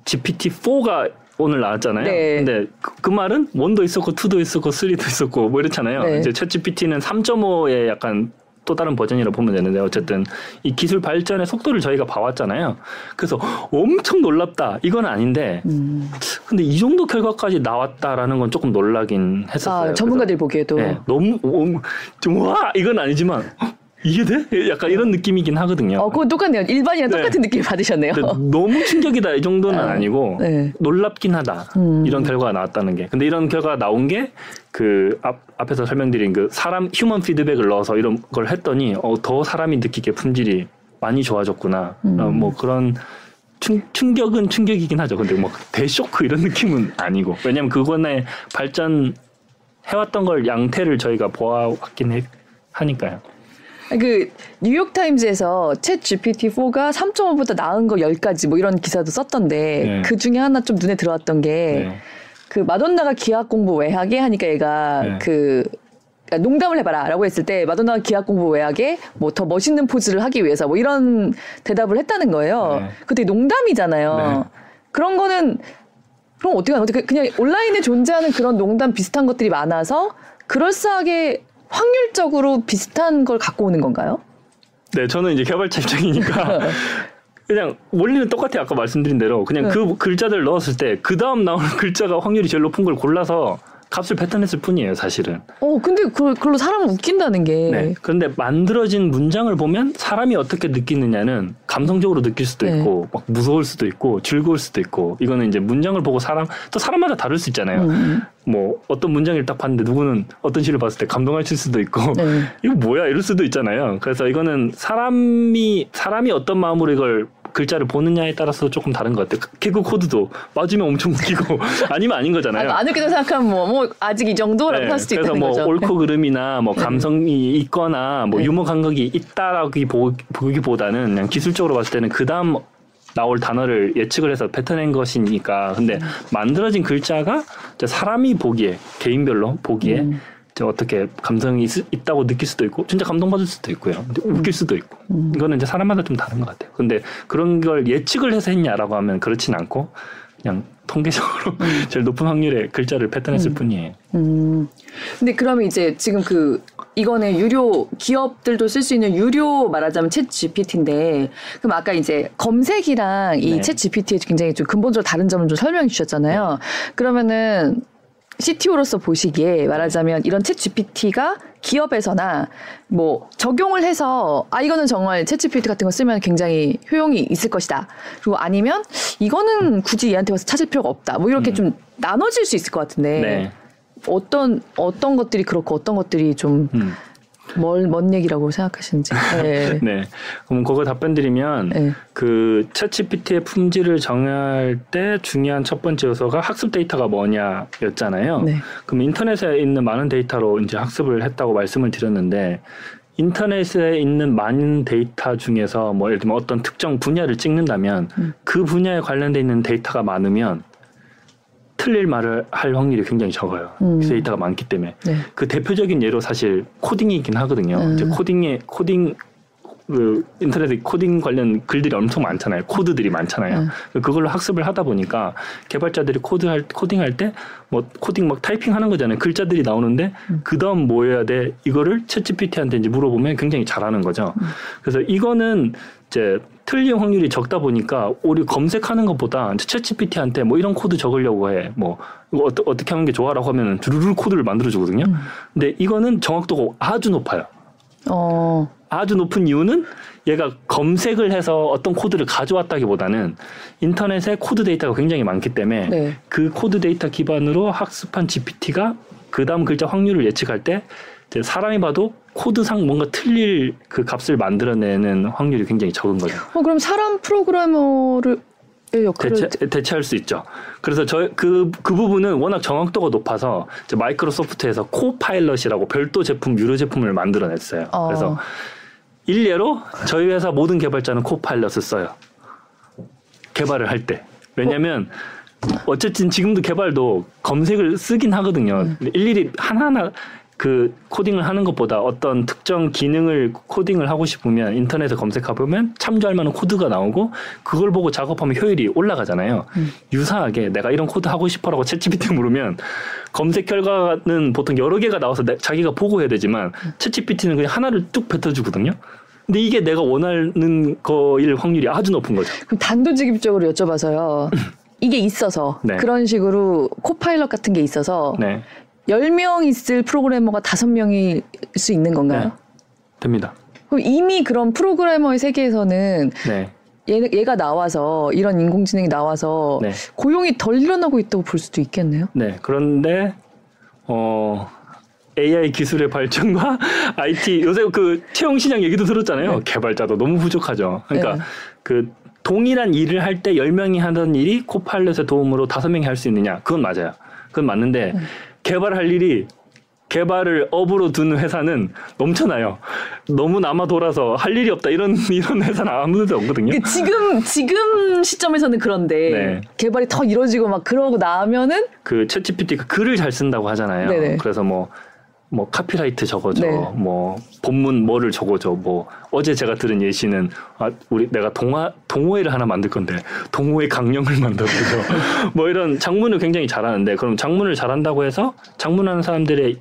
GPT-4가 오늘 나왔잖아요. 네. 근데 그, 그 말은 원도 있었고 투도 있었고 쓰리도 있었고 뭐 이렇잖아요. 네. 이제 챗GPT는 3.5의 약간 또 다른 버전이라고 보면 되는데 어쨌든 이 기술 발전의 속도를 저희가 봐왔잖아요. 그래서 엄청 놀랍다 이건 아닌데 음. 근데 이 정도 결과까지 나왔다라는 건 조금 놀라긴 했었어요. 아, 전문가들이 보기에도. 네, 너무 와 이건 아니지만 헉, 이게 돼? 약간 이런 느낌이긴 하거든요. 어, 그건 똑같네요. 일반이랑 네. 똑같은 느낌 받으셨네요. 너무 충격이다 이 정도는 아, 아니고 네. 놀랍긴 하다 음. 이런 결과가 나왔다는 게 근데 이런 결과가 나온 게 그 앞 에서 설명드린 그 사람 휴먼 피드백을 넣어서 이런 걸 했더니 어, 더 사람이 느끼기에 품질이 많이 좋아졌구나 음. 어, 뭐 그런 충, 충격은 충격이긴 하죠 근데 뭐 대쇼크 이런 느낌은 아니고 왜냐면 그거에 발전 해왔던 걸 양태를 저희가 보아왔긴 해, 하니까요 그 뉴욕 타임즈에서 챗 GPT-4가 3.5보다 나은 거 10가지 뭐 이런 기사도 썼던데 네. 그 중에 하나 좀 눈에 들어왔던 게 네. 그 마돈나가 기하 공부 왜 하게 하니까 얘가 네. 그 그러니까 농담을 해봐라라고 했을 때 마돈나가 기하 공부 왜 하게 뭐더 멋있는 포즈를 하기 위해서 뭐 이런 대답을 했다는 거예요. 네. 그때 농담이잖아요. 네. 그런 거는 그럼 어떻게 하는 거지? 그냥 온라인에 존재하는 그런 농담 비슷한 것들이 많아서 그럴싸하게 확률적으로 비슷한 걸 갖고 오는 건가요? 네, 저는 이제 개발자 입장이니까 그냥 원리는 똑같아요. 아까 말씀드린 대로 그냥 네. 그 글자들 넣었을 때 그 다음 나오는 글자가 확률이 제일 높은 걸 골라서 값을 뱉어냈을 뿐이에요, 사실은. 어, 근데 그, 그걸로 사람을 웃긴다는 게. 네. 그런데 만들어진 문장을 보면 사람이 어떻게 느끼느냐는 감성적으로 느낄 수도 네. 있고 막 무서울 수도 있고 즐거울 수도 있고 이거는 이제 문장을 보고 사람 또 사람마다 다를 수 있잖아요. 음, 뭐 어떤 문장을 딱 봤는데 누구는 어떤 시를 봤을 때 감동하실 수도 있고 네. 이거 뭐야 이럴 수도 있잖아요. 그래서 이거는 사람이 사람이 어떤 마음으로 이걸 글자를 보느냐에 따라서 조금 다른 것 같아요. 개그 코드도 맞으면 엄청 웃기고 아니면 아닌 거잖아요. 아, 안 웃기다 생각하면 뭐, 뭐, 아직 이 정도라고 네, 할 수도 그래서 있다는 뭐 거죠. 옳고 그름이나 뭐 감성이 있거나 뭐 네. 유머 감각이 있다라기 보- 보기보다는 그냥 기술적으로 봤을 때는 그 다음 나올 단어를 예측을 해서 뱉어낸 것이니까 근데 음. 만들어진 글자가 사람이 보기에 개인별로 보기에 음. 이제 어떻게 감성이 있, 다고 느낄 수도 있고 진짜 감동받을 수도 있고요 근데 음. 웃길 수도 있고 이거는 이제 사람마다 좀 다른 것 같아요 근데 그런 걸 예측을 해서 했냐라고 하면 그렇진 않고 그냥 통계적으로 제일 높은 확률의 글자를 뱉어냈을 뿐이에요 음. 근데 그러면 이제 지금 그 이거는 유료 기업들도 쓸 수 있는 유료 말하자면 챗 GPT인데 그럼 아까 이제 검색이랑 이 네. 챗 GPT의 굉장히 좀 근본적으로 다른 점을 좀 설명해 주셨잖아요. 그러면은 CTO로서 보시기에 말하자면 이런 챗 GPT가 기업에서나 뭐 적용을 해서 아 이거는 정말 챗 GPT 같은 거 쓰면 굉장히 효용이 있을 것이다. 그리고 아니면 이거는 굳이 얘한테 와서 찾을 필요가 없다. 뭐 이렇게 좀 나눠질 수 있을 것 같은데 네. 어떤 어떤 것들이 그렇고 어떤 것들이 좀 음. 멀, 먼 얘기라고 생각하시는지. 네. 네. 그럼 그거 답변 드리면 네. 그 챗GPT의 품질을 정할 때 중요한 첫 번째 요소가 학습 데이터가 뭐냐였잖아요. 네. 그럼 인터넷에 있는 많은 데이터로 이제 학습을 했다고 말씀을 드렸는데 인터넷에 있는 많은 데이터 중에서 뭐 예를 들면 어떤 특정 분야를 찍는다면 음. 그 분야에 관련돼 있는 데이터가 많으면 틀릴 말을 할 확률이 굉장히 적어요. 음. 그 데이터가 많기 때문에. 네. 그 대표적인 예로 사실 코딩이긴 하거든요. 음. 이제 코딩에 코딩 그 인터넷에 코딩 관련 글들이 엄청 많잖아요. 코드들이 많잖아요. 음. 그걸로 학습을 하다 보니까 개발자들이 코드 할 코딩할 때 뭐 코딩 막 타이핑하는 거잖아요. 글자들이 나오는데 음. 그다음 뭐 해야 돼? 이거를 챗GPT한테 이제 물어보면 굉장히 잘하는 거죠. 음. 그래서 이거는 이제 틀릴 확률이 적다 보니까 우리 검색하는 것보다 챗GPT한테 뭐 이런 코드 적으려고 해. 뭐 이거 어떠, 어떻게 하는 게 좋아라고 하면은 두루루 코드를 만들어 주거든요. 음. 근데 이거는 정확도가 아주 높아요. 어. 아주 높은 이유는 얘가 검색을 해서 어떤 코드를 가져왔다기보다는 인터넷에 코드 데이터가 굉장히 많기 때문에 네. 그 코드 데이터 기반으로 학습한 GPT가 그 다음 글자 확률을 예측할 때 사람이 봐도 코드상 뭔가 틀릴 그 값을 만들어내는 확률이 굉장히 적은 거죠. 어 그럼 사람 프로그래머를 의 역할을 대체, 대체 할 수 있죠. 그래서 저그그 부분은 워낙 정확도가 높아서 마이크로소프트에서 코파일럿이라고 별도 제품 유료 제품을 만들어냈어요. 어. 그래서 일례로 저희 회사 모든 개발자는 코파일럿을 써요. 개발을 할 때. 왜냐면 어쨌든 지금도 개발도 검색을 쓰긴 하거든요. 네. 일일이 하나하나 그 코딩을 하는 것보다 어떤 특정 기능을 코딩을 하고 싶으면 인터넷에 검색해 보면 참조할 만한 코드가 나오고 그걸 보고 작업하면 효율이 올라가잖아요. 음. 유사하게 내가 이런 코드 하고 싶어라고 챗GPT 물으면 검색 결과는 보통 여러 개가 나와서 내- 자기가 보고 해야 되지만 음. 챗GPT는 그냥 하나를 뚝 뱉어주거든요. 근데 이게 내가 원하는 거일 확률이 아주 높은 거죠. 그럼 단도직입적으로 여쭤봐서요. 이게 있어서 네. 그런 식으로 Copilot 같은 게 있어서 네, 10명 있을 프로그래머가 5명일 수 있는 건가요? 네. 됩니다. 그럼 이미 그런 프로그래머의 세계에서는 네, 얘, 얘가 나와서 이런 인공지능이 나와서 네. 고용이 덜 일어나고 있다고 볼 수도 있겠네요. 네. 그런데 어 AI 기술의 발전과 IT 요새 그 채용 시장 얘기도 들었잖아요. 네. 개발자도 너무 부족하죠. 그러니까 네. 그 동일한 일을 할때 10명이 하던 일이 코파일럿의 도움으로 5명이 할 수 있느냐? 그건 맞아요. 그건 맞는데 네. 개발할 일이 개발을 업으로 둔 회사는 넘쳐나요. 너무 남아 돌아서 할 일이 없다 이런 이런 회사는 아무데도 없거든요. 그 지금 지금 시점에서는 그런데 네. 개발이 더 이루어지고 막 그러고 나면은 그 챗GPT가 글을 잘 쓴다고 하잖아요. 네네. 그래서 뭐, 뭐 카피라이트 적어줘, 네. 뭐 본문 뭐를 적어줘, 뭐 어제 제가 들은 예시는 아 우리 내가 동화 동호회를 하나 만들 건데 동호회 강령을 만들어줘, 뭐 이런 장문을 굉장히 잘하는데 그럼 장문을 잘한다고 해서 장문하는 사람들의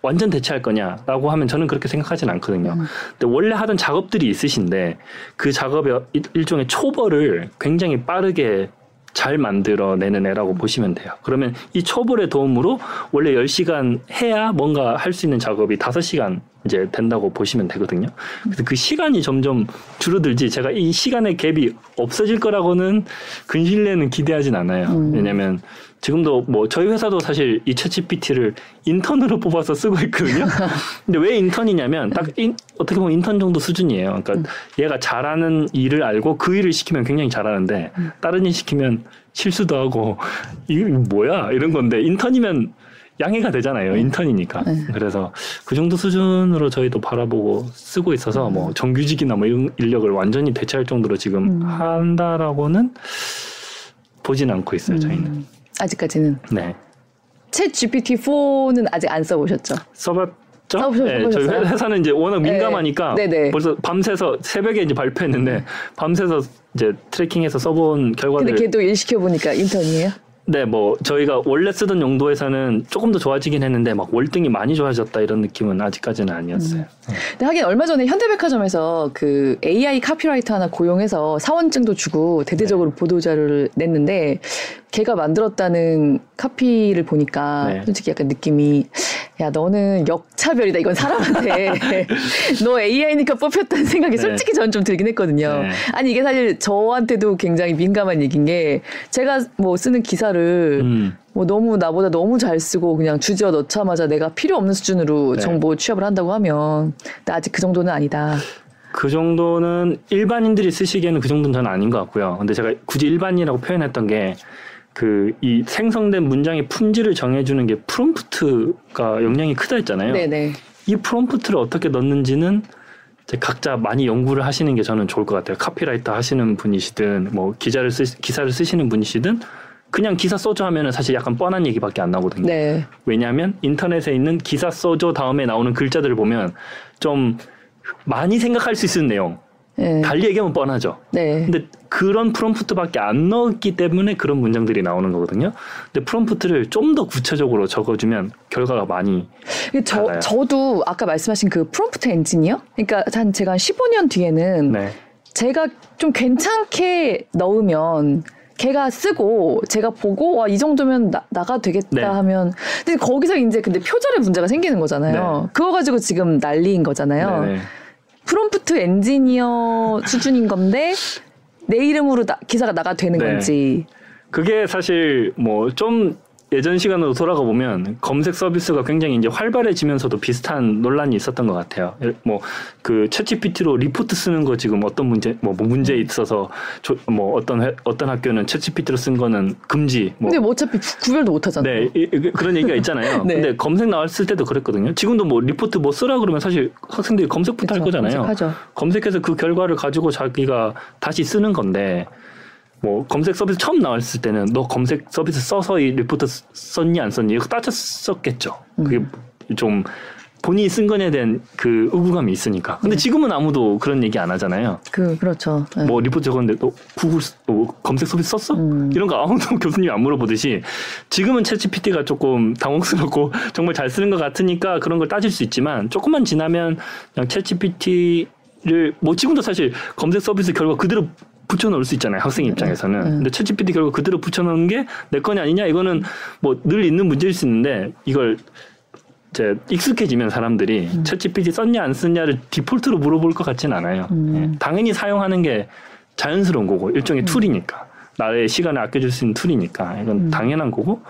완전 대체할 거냐라고 하면 저는 그렇게 생각하진 않거든요. 음. 근데 원래 하던 작업들이 있으신데 그 작업의 일- 일종의 초벌을 굉장히 빠르게 잘 만들어내는 애라고 보시면 돼요. 그러면 이 초벌의 도움으로 원래 10시간 해야 뭔가 할 수 있는 작업이 5시간 이제 된다고 보시면 되거든요. 그래서 그 시간이 점점 줄어들지 제가 이 시간의 갭이 없어질 거라고는 근실내는 기대하진 않아요. 음. 왜냐면 지금도 뭐 저희 회사도 사실 이 챗GPT를 인턴으로 뽑아서 쓰고 있거든요. 근데 왜 인턴이냐면 딱 인- 어떻게 보면 인턴 정도 수준이에요. 그러니까 얘가 잘하는 일을 알고 그 일을 시키면 굉장히 잘하는데 다른 일 시키면 실수도 하고 이게 뭐야 이런 건데 인턴이면 양해가 되잖아요. 인턴이니까. 네. 그래서 그 정도 수준으로 저희도 바라보고 쓰고 있어서 뭐 정규직이나 뭐 이런 인력을 완전히 대체할 정도로 지금 음. 한다라고는 보진 않고 있어요. 저희는. 음, 아직까지는 네. 챗 GPT-4는 아직 안 써보셨죠? 써봤죠? 써보셨- 네, 저희? 회- 회사는 이제 워낙 네. 민감하니까 네네. 벌써 밤새서 새벽에 이제 발표했는데 밤새서 이제 트래킹해서 써본 결과들 근데 걔도 일 시켜 보니까 인턴이에요. 네, 뭐 저희가 원래 쓰던 용도에서는 조금 더 좋아지긴 했는데 막 월등히 많이 좋아졌다 이런 느낌은 아직까지는 아니었어요. 근데 하긴 얼마 전에 현대백화점에서 그 AI 카피라이터 하나 고용해서 사원증도 주고 대대적으로 네. 보도 자료를 냈는데 걔가 만들었다는 카피를 보니까 네. 솔직히 약간 느낌이 야 너는 역차별이다 이건 사람한테 너 AI니까 뽑혔다는 생각이 네. 솔직히 저는 좀 들긴 했거든요. 네. 아니 이게 사실 저한테도 굉장히 민감한 얘기인 게 제가 뭐 쓰는 기사를 음, 뭐 너무 나보다 너무 잘 쓰고 그냥 주저 넣자마자 내가 필요 없는 수준으로 네. 정보 취합을 한다고 하면 나 아직 그 정도는 아니다. 그 정도는 일반인들이 쓰시기에는 그 정도는 저는 아닌 것 같고요. 근데 제가 굳이 일반이라고 표현했던 게 그 이 생성된 문장의 품질을 정해주는 게 프롬프트가 영향이 크다 했잖아요. 네네. 이 프롬프트를 어떻게 넣는지는 이제 각자 많이 연구를 하시는 게 저는 좋을 것 같아요. 카피라이터 하시는 분이시든 뭐 기자를 쓰 기사를 쓰시는 분이시든 그냥 기사 써줘 하면은 사실 약간 뻔한 얘기밖에 안 나오거든요. 네. 왜냐하면 인터넷에 있는 기사 써줘 다음에 나오는 글자들을 보면 좀 많이 생각할 수 있는 내용 네. 달리 얘기하면 뻔하죠. 네. 근데 그런 프롬프트밖에 안 넣었기 때문에 그런 문장들이 나오는 거거든요. 근데 프롬프트를 좀 더 구체적으로 적어주면 결과가 많이 저, 달라요. 저도 아까 말씀하신 그 프롬프트 엔지니어? 그러니까 한 제가 한 15년 뒤에는 네. 제가 좀 괜찮게 넣으면 걔가 쓰고 제가 보고 와 이 정도면 나, 나가 되겠다 네. 하면 근데 거기서 이제 근데 표절의 문제가 생기는 거잖아요. 그거 가지고 지금 난리인 거잖아요. 네, 네. prompt engineer 수준인 건데 내 이름으로 나- 기사가 나가 되는 네. 건지. 그게 사실 뭐 좀 예전 시간으로 돌아가 보면 검색 서비스가 굉장히 이제 활발해지면서도 비슷한 논란이 있었던 것 같아요. 뭐 그 챗GPT로 리포트 쓰는 거 지금 어떤 문제 뭐 문제 있어서 조- 뭐 어떤 회- 어떤 학교는 챗GPT로 쓴 거는 금지. 뭐 근데 뭐 어차피 구- 구별도 못 하잖아요. 네, 이- 이- 그런 얘기가 있잖아요. 네. 근데 검색 나왔을 때도 그랬거든요. 지금도 뭐 리포트 뭐 쓰라 그러면 사실 학생들이 검색부터 할 그쵸, 거잖아요. 검색하죠. 검색해서 그 결과를 가지고 자기가 다시 쓰는 건데 뭐 검색 서비스 처음 나왔을 때는 너 검색 서비스 써서 이 리포트 쓰- 썼니 안 썼니 이거 따졌었겠죠. 그게 좀 본인이 쓴 거에 대한 그 의구감이 있으니까. 근데 지금은 아무도 그런 얘기 안 하잖아요. 그 그렇죠. 네. 뭐 리포트 적었는데 너 구글 쓰- 어, 검색 서비스 썼어? 음. 이런 거 아무도 교수님이 안 물어보듯이 지금은 챗GPT가 조금 당혹스럽고 정말 잘 쓰는 것 같으니까 그런 걸 따질 수 있지만 조금만 지나면 그냥 챗GPT를 뭐 지금도 사실 검색 서비스 결과 그대로 붙여넣을 수 있잖아요 학생 입장에서는 네. 근데 챗GPT 결과 그대로 붙여넣는 게내 거냐 아니냐 이거는 뭐 늘 있는 문제일 수 있는데 이걸 이제 익숙해지면 사람들이 음. 챗GPT 썼냐 안 썼냐를 디폴트로 물어볼 것 같진 않아요. 음. 예. 당연히 사용하는 게 자연스러운 거고 일종의 툴이니까 나의 시간을 아껴줄 수 있는 툴이니까 이건 음. 당연한 거고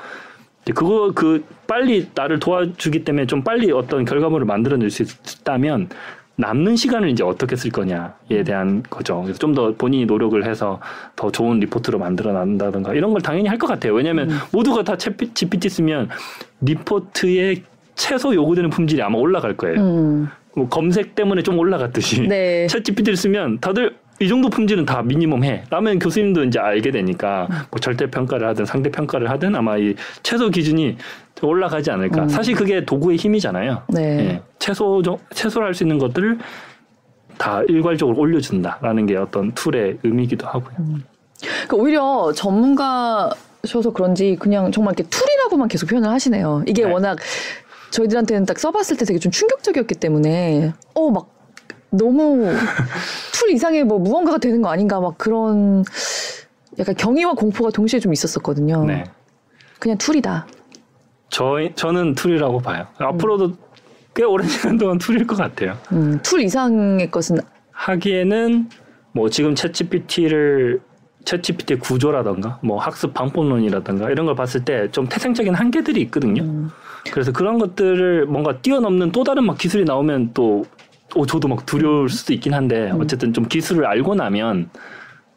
그거 그 빨리 나를 도와주기 때문에 좀 빨리 어떤 결과물을 만들어낼 수 있다면 남는 시간을 이제 어떻게 쓸 거냐에 대한 거죠. 그래서 좀 더 본인이 노력을 해서 더 좋은 리포트로 만들어 낸다든가 이런 걸 당연히 할 것 같아요. 왜냐하면 음. 모두가 다 챗GPT 쓰면 리포트의 최소 요구되는 품질이 아마 올라갈 거예요. 음. 뭐 검색 때문에 좀 올라갔듯이 네. 챗GPT를 쓰면 다들 이 정도 품질은 다 minimum 해. 라면 교수님도 이제 알게 되니까 뭐 절대 평가를 하든 상대 평가를 하든 아마 이 최소 기준이 올라가지 않을까. 음. 사실 그게 도구의 힘이잖아요. 네. 예. 최소 정- 최소로 할 수 있는 것들을 다 일괄적으로 올려준다라는 게 어떤 툴의 의미이기도 하고요. 그러니까 오히려 전문가셔서 그런지 그냥 정말 이렇게 툴이라고만 계속 표현을 하시네요. 이게 네. 워낙 저희들한테는 딱 써봤을 때 되게 좀 충격적이었기 때문에 어 막 너무 tool 이상의 뭐 무언가가 되는 거 아닌가 막 그런 약간 경이와 공포가 동시에 좀 있었었거든요. 네. 그냥 tool이다. 저 저는 tool이라고 봐요. 앞으로도 꽤 오랜 시간 동안 tool일 것 같아요. 음, tool 이상의 것은 하기에는 뭐 지금 챗GPT를 챗GPT 구조라던가 뭐 학습 방법론이라던가 이런 걸 봤을 때 좀 태생적인 한계들이 있거든요. 음, 그래서 그런 것들을 뭔가 뛰어넘는 또 다른 막 기술이 나오면 또 오, 저도 막 두려울 수도 있긴 한데 음. 어쨌든 좀 기술을 알고 나면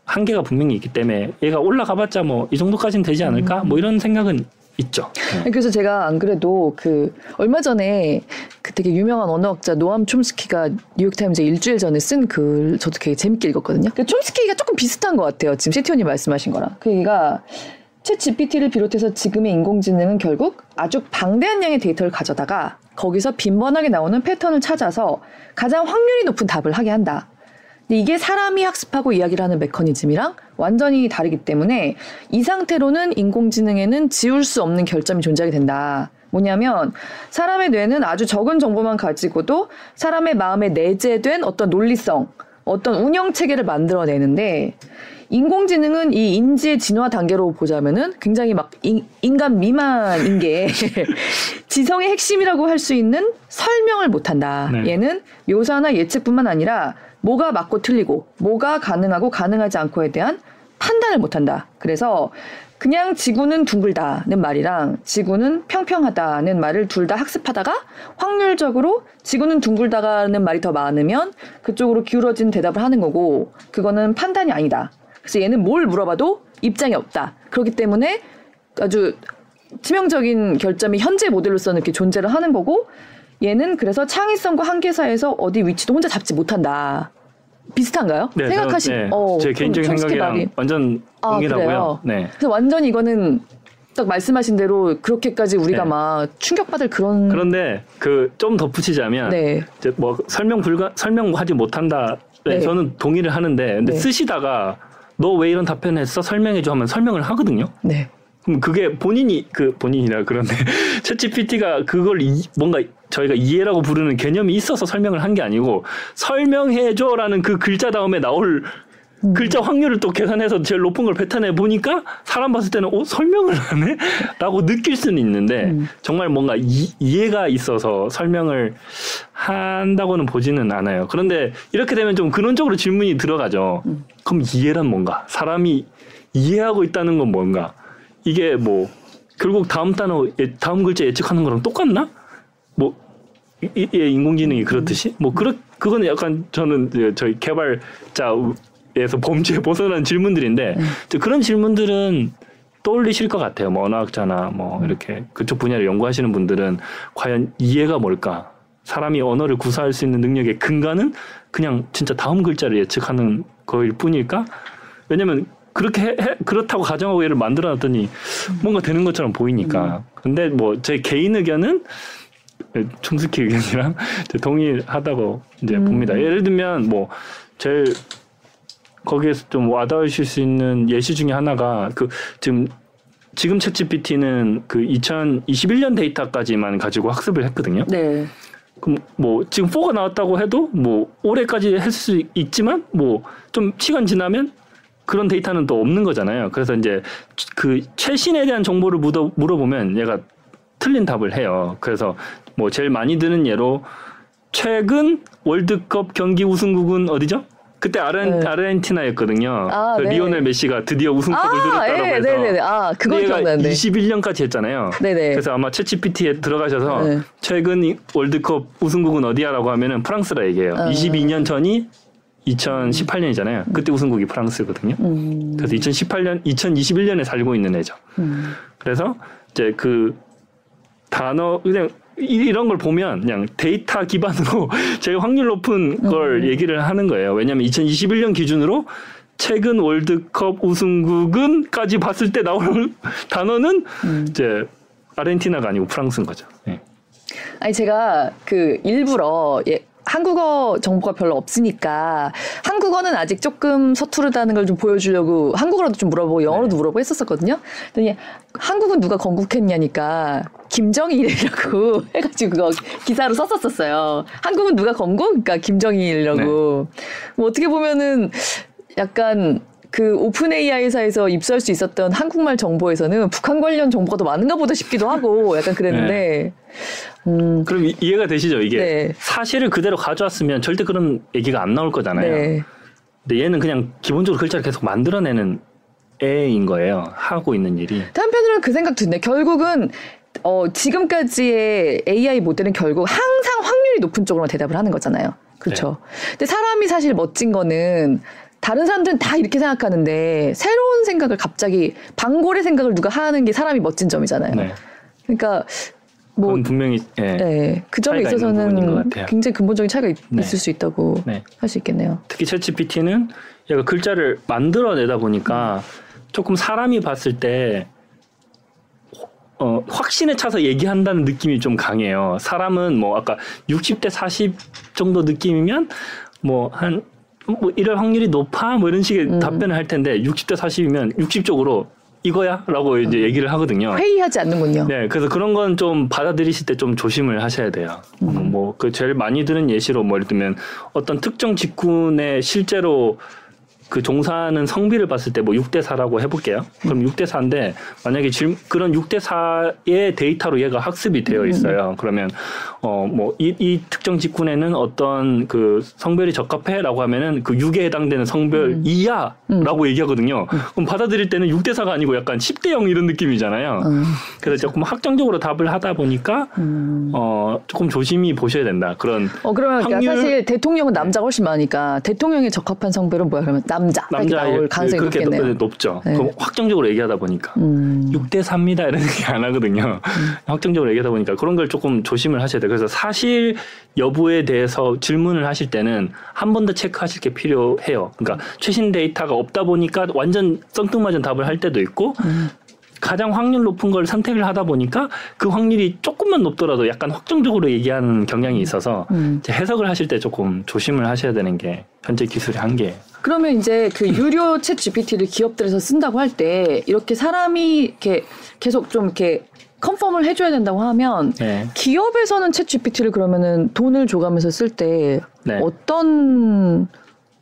한계가 분명히 있기 때문에 얘가 올라가봤자 뭐 이 정도까지는 되지 않을까 뭐 이런 생각은 있죠. 네. 그래서 제가 안 그래도 그 얼마 전에 그 되게 유명한 언어학자 노암 촘스키가 뉴욕타임즈에 일주일 전에 쓴 글 저도 되게 재밌게 읽었거든요. 그 촘스키가 조금 비슷한 것 같아요. 지금 세티원이 말씀하신 거랑. 그 얘기가 챗 GPT를 비롯해서 지금의 인공지능은 결국 아주 방대한 양의 데이터를 가져다가 거기서 빈번하게 나오는 패턴을 찾아서 가장 확률이 높은 답을 하게 한다. 근데 이게 사람이 학습하고 이야기를 하는 메커니즘이랑 완전히 다르기 때문에 이 상태로는 인공지능에는 지울 수 없는 결점이 존재하게 된다. 뭐냐면 사람의 뇌는 아주 적은 정보만 가지고도 사람의 마음에 내재된 어떤 논리성, 어떤 운영 체계를 만들어내는데 인공지능은 이 인지의 진화 단계로 보자면은 굉장히 막 인, 인간 미만인 게 지성의 핵심이라고 할 수 있는 설명을 못한다. 네. 얘는 묘사나 예측뿐만 아니라 뭐가 맞고 틀리고 뭐가 가능하고 가능하지 않고에 대한 판단을 못한다. 그래서 그냥 지구는 둥글다는 말이랑 지구는 평평하다는 말을 둘 다 학습하다가 확률적으로 지구는 둥글다가는 말이 더 많으면 그쪽으로 기울어진 대답을 하는 거고 그거는 판단이 아니다. 그래서 얘는 뭘 물어봐도 입장이 없다. 그렇기 때문에 아주 치명적인 결점이 현재 모델로서는 이렇게 존재를 하는 거고 얘는 그래서 창의성과 한계 사이에서 어디 위치도 혼자 잡지 못한다. 비슷한가요? 네, 생각하신 저는, 네, 어, 제 개인적인 생각이랑 말이. 완전 아, 동일하고요. 그래요? 네. 그래서 완전히 이거는 딱 말씀하신 대로 그렇게까지 우리가 네. 막 충격받을 그런 그런데 그 좀 덧붙이자면 네. 이제 뭐 설명 불가 설명하지 못한다. 네, 네. 저는 동의를 하는데 근데 네. 쓰시다가 너 왜 이런 답변했어 설명해줘 하면 설명을 하거든요. 네. 그럼 그게 본인이 그 본인이라 그런데 챗GPT가 그걸 이- 뭔가 저희가 이해라고 부르는 개념이 있어서 설명을 한 게 아니고 설명해줘라는 그 글자 다음에 나올 음. 글자 확률을 또 계산해서 제일 높은 걸 뱉어내 보니까 사람 봤을 때는 어 설명을 하네? 라고 느낄 수는 있는데 음. 정말 뭔가 이, 이해가 있어서 설명을 한다고는 보지는 않아요. 그런데 이렇게 되면 좀 근원적으로 질문이 들어가죠. 음. 그럼 이해란 뭔가? 사람이 이해하고 있다는 건 뭔가? 이게 뭐 결국 다음 단어 예- 다음 글자 예측하는 거랑 똑같나? 뭐 이, 이- 예, 인공지능이 그렇듯이 뭐 그렇 그거는 약간 저는 저희 개발자 에서 범주에 벗어난 질문들인데 이제 그런 질문들은 떠올리실 것 같아요. 뭐 언어학자나 뭐 이렇게 그쪽 분야를 연구하시는 분들은 과연 이해가 뭘까? 사람이 언어를 구사할 수 있는 능력의 근간은 그냥 진짜 다음 글자를 예측하는 거일 뿐일까? 왜냐면 그렇게 해, 해- 그렇다고 가정하고 얘를 만들어 놨더니 뭔가 되는 것처럼 보이니까. 근데 뭐 제 개인 의견은 춤스키 의견이랑 이제 동의하다고 이제 음. 봅니다. 예를 들면 뭐 제일 거기에서 좀 와닿으실 수 있는 예시 중에 하나가 그 지금 지금 챗GPT는 그 2021년 데이터까지만 가지고 학습을 했거든요. 네. 그럼 뭐 지금 4가 나왔다고 해도 뭐 올해까지 할 수 있지만 뭐 좀 시간 지나면 그런 데이터는 또 없는 거잖아요. 그래서 이제 그 최신에 대한 정보를 물어, 물어보면 얘가 틀린 답을 해요. 그래서 뭐 제일 많이 드는 예로 최근 월드컵 경기 우승국은 어디죠? 그때 아르헨, 네. 아르헨티나였거든요. 아, 그 네. 리오넬 메시가 드디어 우승컵을 아, 들었다고 예, 해서 네네네. 아, 얘가 기억나는데. 21년까지 했잖아요. 네네. 그래서 아마 챗GPT에 들어가셔서 네. 최근 이 월드컵 우승국은 어디야라고 하면은 프랑스라 얘기해요. 아. 22년 전이 2018년이잖아요. 그때 우승국이 프랑스거든요. 음, 그래서 2018년, 2021년에 살고 있는 애죠. 음. 그래서 이제 그 단어 그냥 이- 이런 걸 보면 그냥 데이터 기반으로 제일 확률 높은 걸 음. 얘기를 하는 거예요. 왜냐하면 2021년 기준으로 최근 월드컵 우승국은까지 봤을 때 나오는 단어는 음. 이제 아르헨티나가 아니고 프랑스인 거죠. 예. 아니 제가 그 일부러 예, 한국어 정보가 별로 없으니까 한국어는 아직 조금 서투르다는 걸 좀 보여주려고 한국어로도 좀 물어보고 영어로도 네. 물어보고 했었었거든요. 그랬더니 한국은 누가 건국했냐니까 김정일이라고 해가지고 그거 기사로 썼었었어요. 한국은 누가 건국? 그러니까 김정일이라고. 네. 뭐 어떻게 보면은 약간 그 오픈 AI사에서 입수할 수 있었던 한국말 정보에서는 북한 관련 정보가 더 많은가 보다 싶기도 하고 약간 그랬는데 음, 그럼 이- 이해가 되시죠? 이게 네. 사실을 그대로 가져왔으면 절대 그런 얘기가 안 나올 거잖아요. 네. 근데 얘는 그냥 기본적으로 글자를 계속 만들어내는 애인 거예요. 하고 있는 일이. 한편으로는 그 생각 드네. 결국은 어, 지금까지의 AI 모델은 결국 항상 확률이 높은 쪽으로 대답을 하는 거잖아요. 그렇죠. 네. 근데 사람이 사실 멋진 거는 다른 사람들은 다 이렇게 생각하는데 새로운 생각을 갑자기 방골의 생각을 누가 하는 게 사람이 멋진 점이잖아요. 네. 그러니까 뭐 분명히 예. 네, 그 점에 있어서는. 굉장히 근본적인 차이가 있, 네. 을수 있다고 네. 할수 있겠네요. 특히 챗GPT는 얘가 글자를 만들어내다 보니까 조금 사람이 봤을 때 어, 확신에 차서 얘기한다는 느낌이 좀 강해요. 사람은 뭐 아까 60대 40 정도 느낌이면 뭐한 뭐 이럴 확률이 높아 뭐 이런 식의 음. 답변을 할 텐데 60대 40이면 60쪽으로 이거야라고 이제 얘기를 하거든요. 회의하지 않는군요. 네, 그래서 그런 건 좀 받아들이실 때 좀 조심을 하셔야 돼요. 음. 뭐그 제일 많이 드는 예시로 뭐 예를 들면 어떤 특정 직군에 실제로 그 종사하는 성비를 봤을 때 뭐 6대 4라고 해볼게요. 그럼 6대 4인데 만약에 질, 그런 6대 4의 데이터로 얘가 학습이 되어 음. 있어요. 그러면 어뭐이 이 특정 직군에는 어떤 그 성별이 적합해라고 하면은 그 6에 해당되는 성별 음. 이하라고 얘기하거든요. 그럼 받아들일 때는 6대 4가 아니고 약간 10대 0 이런 느낌이잖아요. 음, 그래서 조금 확정적으로 답을 하다 보니까 음. 어 조금 조심히 보셔야 된다. 그런 어 그러면 그러니까 확률- 사실 대통령은 남자가 훨씬 많으니까 대통령에 적합한 성별은 뭐야? 그러면 남자 이렇게 남자의 나올 가능성이 그렇게 높겠네요. 높, 죠 네. 그럼 확정적으로 얘기하다 보니까 음. 6대 4입니다 이런 얘기 안 하거든요. 확정적으로 얘기하다 보니까 그런 걸 조금 조심을 하셔야 돼요. 그래서 사실 여부에 대해서 질문을 하실 때는 한 번 더 체크하실 게 필요해요. 그러니까 최신 데이터가 없다 보니까 완전 썽뚱맞은 답을 할 때도 있고 음. 가장 확률 높은 걸 선택을 하다 보니까 그 확률이 조금만 높더라도 약간 확정적으로 얘기하는 경향이 있어서 음. 해석을 하실 때 조금 조심을 하셔야 되는 게 현재 기술의 한계예요. 그러면 이제 그 유료 챗 GPT를 기업들에서 쓴다고 할 때 이렇게 사람이 이렇게 계속 좀 이렇게 컨펌을 해줘야 된다고 하면 네. 기업에서는 챗 GPT를 그러면은 돈을 줘가면서 쓸때 네. 어떤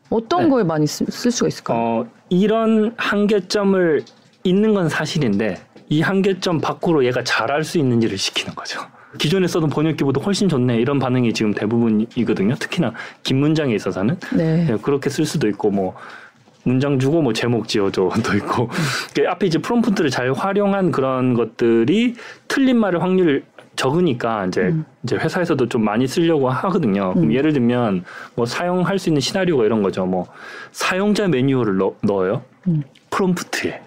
어떤 네. 거에 많이 쓸, 쓸 수가 있을까요? 어, 이런 한계점을 있는 건 사실인데 이 한계점 밖으로 얘가 잘할 수 있는지를 시키는 거죠. 기존에 써던 번역기보다 훨씬 좋네 이런 반응이 지금 대부분이거든요. 특히나 긴 문장에 있어서는 네. 네, 그렇게 쓸 수도 있고 뭐 문장 주고 뭐 제목 지어줘도 있고 그 앞에 이제 프롬프트를 잘 활용한 그런 것들이 틀린 말의 확률 적으니까 이제 음. 이제 회사에서도 좀 많이 쓰려고 하거든요. 음. 예를 들면 뭐 사용할 수 있는 시나리오가 이런 거죠. 뭐 사용자 매뉴얼을 넣, 넣어요. 음. 프롬프트에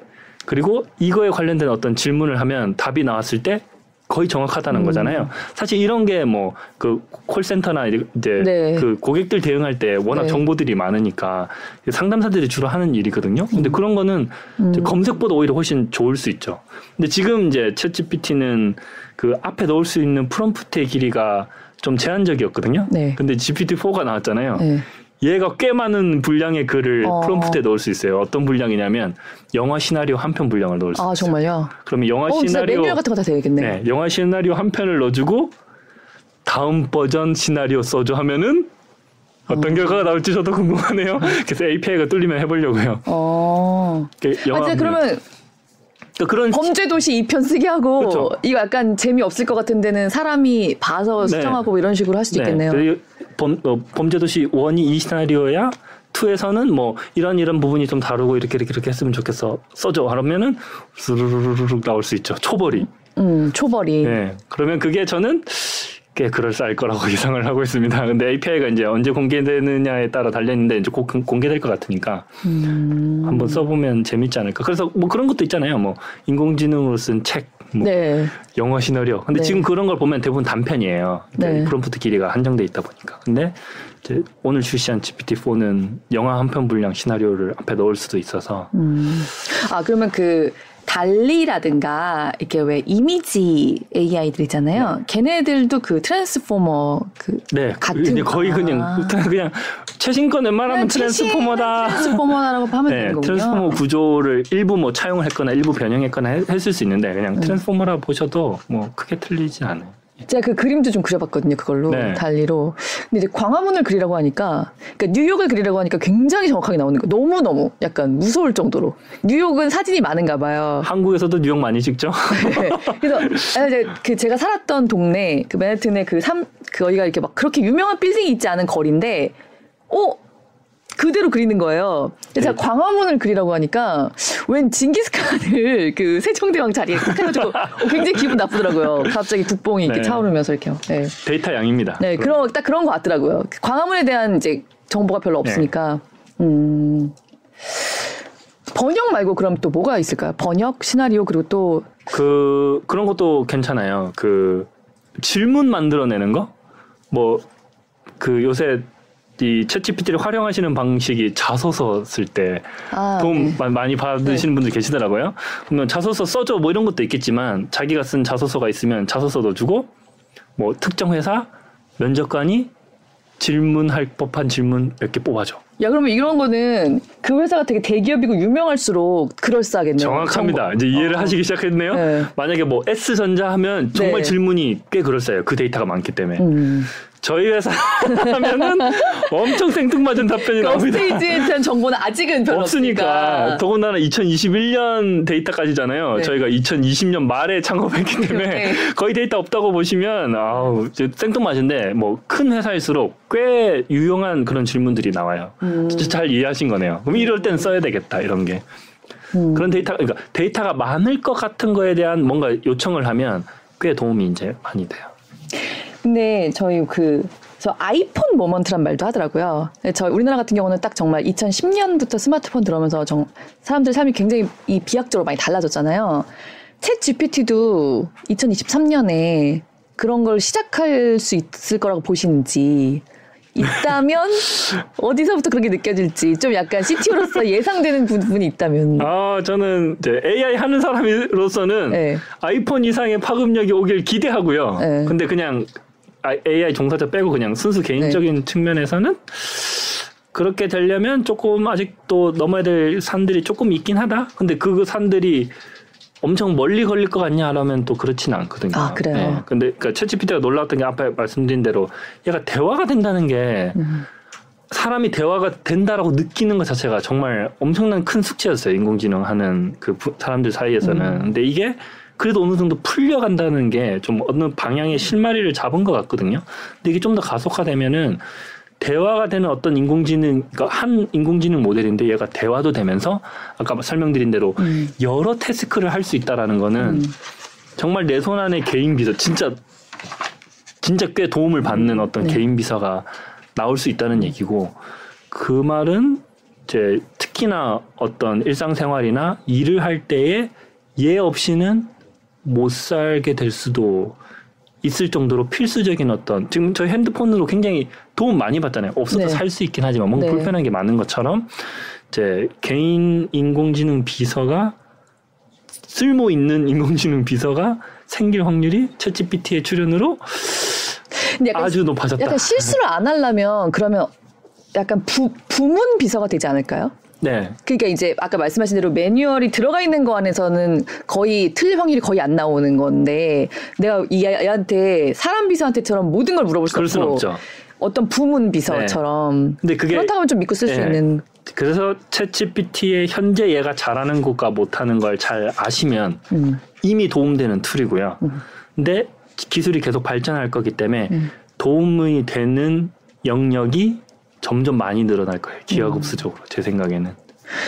그리고 이거에 관련된 어떤 질문을 하면 답이 나왔을 때 거의 정확하다는 음. 거잖아요. 사실 이런 게 뭐 그 콜센터나 이제 네. 그 고객들 대응할 때 워낙 네. 정보들이 많으니까 상담사들이 주로 하는 일이거든요. 근데 그런 거는 음. 검색보다 오히려 훨씬 좋을 수 있죠. 근데 지금 이제 챗GPT는 그 앞에 넣을 수 있는 프롬프트의 길이가 좀 제한적이었거든요. 네. 근데 GPT-4가 나왔잖아요. 네. 얘가 꽤 많은 분량의 글을 어. 프롬프트에 넣을 수 있어요. 어떤 분량이냐면 영화 시나리오 한 편 분량을 넣을 수 아 있어요. 정말요? 그러면 영화 어, 시나리오 같은 거 다 되겠네. 네, 영화 시나리오 한 편을 넣어주고 다음 버전 시나리오 써줘 하면은 어떤 어. 결과가 나올지 저도 궁금하네요. 그래서 API가 뚫리면 해보려고요. 어. 그 아, 영화 이제 그러면 또 그런 범죄도시 2편 쓰게 하고 그쵸. 이거 약간 재미없을 것 같은 데는 사람이 봐서 네. 수정하고 뭐 이런 식으로 할 수도 있겠네요. 그리고 범, 어, 범죄도시 원이 이 시나리오야. 2에서는 뭐 이런 이런 부분이 좀 다르고 이렇게 이렇게 이렇게 했으면 좋겠어 써줘 하면은 스르르르륵 나올 수 있죠 초벌이 음, 초벌이. 네. 그러면 그게 저는 꽤 그럴싸할 거라고 예상을 하고 있습니다. 근데 API가 이제 언제 공개되느냐에 따라 달려있는데 이제 곧 공- 공개될 것 같으니까 음. 한번 써보면 재밌지 않을까. 그래서 뭐 그런 것도 있잖아요. 뭐 인공지능으로 쓴 책, 뭐 네. 영어 시나리오. 근데 네. 지금 그런 걸 보면 대부분 단편이에요. 네. 프롬프트 길이가 한정돼 있다 보니까. 근데 이제 오늘 출시한 GPT-4는 영화 한 편 분량 시나리오를 앞에 넣을 수도 있어서 음. 아, 그러면 그 달리라든가 이렇게 왜 이미지 AI들 있잖아요. 걔네들도 그 트랜스포머 그 네, 같은 이제 거의 아. 그냥 그냥 최신 건 웬만하면 트랜스포머다. 트랜스포머라고 하면 네, 되는 거군요. 트랜스포머 구조를 일부 뭐 차용했거나 일부 변형했거나 해- 했을 수 있는데 그냥 음. 트랜스포머라 보셔도 뭐 크게 틀리지 않아요. 제가 그 그림도 좀 그려봤거든요. 그걸로 네. 달리로. 근데 이제 광화문을 그리라고 하니까, 그러니까 뉴욕을 그리라고 하니까 굉장히 정확하게 나오는 거. 너무 너무 약간 무서울 정도로. 뉴욕은 사진이 많은가 봐요. 한국에서도 뉴욕 많이 찍죠? 네. 그래서 아, 이제 그 제가 살았던 동네 그 맨해튼에 그삼 거기가 이렇게 막 그렇게 유명한 빌딩이 있지 않은 거리인데, 어 그대로 그리는 거예요. 그래서 네. 광화문을 그리라고 하니까 웬 징기스칸을 그 세종대왕 자리에 딱 해가지고 어, 굉장히 기분 나쁘더라고요. 갑자기 국뽕이 이렇게 네. 차오르면서 이렇게. 네. 데이터 양입니다. 네, 그런 딱 그런 거 같더라고요. 광화문에 대한 이제 정보가 별로 없으니까. 음. 번역 말고 그럼 또 뭐가 있을까요? 번역, 시나리오 그리고 또 그 그런 것도 괜찮아요. 그 질문 만들어내는 거, 뭐 그 요새 이 챗GPT를 활용하시는 방식이 자소서 쓸때 아, 도움 네. 마- 많이 받으시는 분들 계시더라고요. 그러면 자소서 써줘 뭐 이런 것도 있겠지만 자기가 쓴 자소서가 있으면 자소서도 주고 뭐 특정 회사 면접관이 질문할 법한 질문 몇 개 뽑아줘. 야 그러면 이런 거는 그 회사가 되게 대기업이고 유명할수록 그럴싸하겠네요. 정확합니다. 정보. 이제 이해를 어. 하시기 시작했네요. 네. 만약에 뭐 S전자 하면 정말 네. 질문이 꽤 그럴싸해요. 그 데이터가 많기 때문에. 음. 저희 회사 하면은 엄청 생뚱맞은 답변이 나옵니다. 업스테이지에 대한 정보는 아직은 별로 없으니까 없으니까. 더군다나 2021년 데이터까지잖아요. 네. 저희가 2020년 말에 창업했기 때문에 네. 거의 데이터 없다고 보시면 아우 생뚱맞은데 뭐 큰 회사일수록 꽤 유용한 그런 질문들이 나와요. 음. 진짜 잘 이해하신 거네요. 그럼 이럴 땐 써야 되겠다 이런 게 음. 그런 데이터 그러니까 데이터가 많을 것 같은 거에 대한 뭔가 요청을 하면 꽤 도움이 이제 많이 돼요. 근데 저희 그, 저 아이폰 모먼트란 말도 하더라고요. 근데 저희 우리나라 같은 경우는 딱 정말 2010년부터 스마트폰 들어오면서 정, 사람들 삶이 굉장히 이 비약적으로 많이 달라졌잖아요. 챗 GPT도 2023년에 그런 걸 시작할 수 있을 거라고 보시는지, 있다면 어디서부터 그렇게 느껴질지 좀 약간 CTO로서 예상되는 부분이 있다면. 아 저는 이제 AI 하는 사람으로서는 네. 아이폰 이상의 파급력이 오길 기대하고요. 네. 근데 그냥 아- AI 종사자 빼고 그냥 순수 개인적인 네. 측면에서는 그렇게 되려면 조금 아직도 넘어야 될 산들이 조금 있긴 하다. 근데 그 산들이 엄청 멀리 걸릴 것 같냐라면 또 그렇지는 않거든요. 아, 그래요? 근데 그러니까 챗GPT가 놀라웠던 게 앞에 말씀드린 대로 얘가 대화가 된다는 게 음. 사람이 대화가 된다라고 느끼는 것 자체가 정말 엄청난 큰 숙제였어요. 인공지능 하는 그 부- 사람들 사이에서는. 음. 근데 이게 그래도 어느 정도 풀려간다는 게 좀 어느 방향의 실마리를 잡은 것 같거든요. 근데 이게 좀 더 가속화되면은 대화가 되는 어떤 인공지능, 그러니까 한 인공지능 모델인데 얘가 대화도 되면서 아까 설명드린 대로 음. 여러 태스크를 할 수 있다라는 거는 음. 정말 내 손 안에 개인 비서 진짜 진짜 꽤 도움을 받는 어떤 네. 개인 비서가 나올 수 있다는 얘기고 그 말은 이제 특히나 어떤 일상생활이나 일을 할 때에 얘 없이는 못 살게 될 수도 있을 정도로 필수적인 어떤 지금 저희 핸드폰으로 굉장히 도움 많이 받잖아요. 없어도 네. 살수 있긴 하지만 뭔가 네. 불편한 게 많은 것처럼 이제 개인 인공지능 비서가 쓸모 있는 인공지능 비서가 생길 확률이 챗GPT의 출현으로 아주 높아졌다. 약간 실수를 안 하려면 그러면 약간 부, 부문 비서가 되지 않을까요? 네. 그러니까 이제 아까 말씀하신 대로 매뉴얼이 들어가 있는 거 안에서는 거의 틀릴 확률이 거의 안 나오는 건데 내가 이 애한테 사람 비서한테처럼 모든 걸 물어볼 수 그럴 없고 없죠. 어떤 부문 비서처럼 근데 그게 그렇다고 하면 좀 믿고 쓸수 예. 있는 그래서 챗GPT의 현재 얘가 잘하는 것과 못하는 걸 잘 아시면 음. 이미 도움되는 tool이고요. 근데 기술이 계속 발전할 거기 때문에 도움이 되는 영역이 점점 많이 늘어날 거예요. 기하급수적으로 제 생각에는.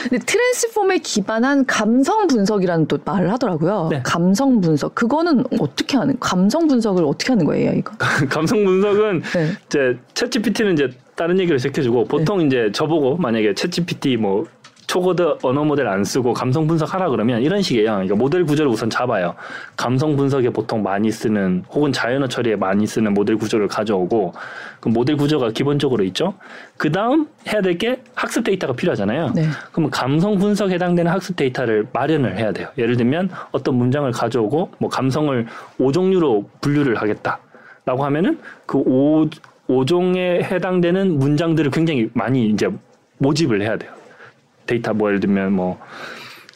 근데 transform에 기반한 감성 분석이라는 또 말을 하더라고요. 네. 감성 분석 그거는 어떻게 하는 감성 분석을 어떻게 하는 거예요, 이거? 감성 분석은 네. 이제 챗GPT는 이제 다른 얘기를 시켜주고 보통 이제 저보고 만약에 챗GPT 뭐 초고드 언어 모델 안 쓰고 감성 분석하라 그러면 이런 식이에요. 그러니까 모델 구조를 우선 잡아요. 감성 분석에 보통 많이 쓰는 혹은 자연어 처리에 많이 쓰는 모델 구조를 가져오고 그 모델 구조가 기본적으로 있죠. 그 다음 해야 될 게 학습 데이터가 필요하잖아요. 네. 그러면 감성 분석에 해당되는 학습 데이터를 마련을 해야 돼요. 예를 들면 어떤 문장을 가져오고 뭐 감성을 5종류로 분류를 하겠다라고 하면은 그 5, 5종에 해당되는 문장들을 굉장히 많이 이제 모집을 해야 돼요. 데이터 뭐 예를 들면 뭐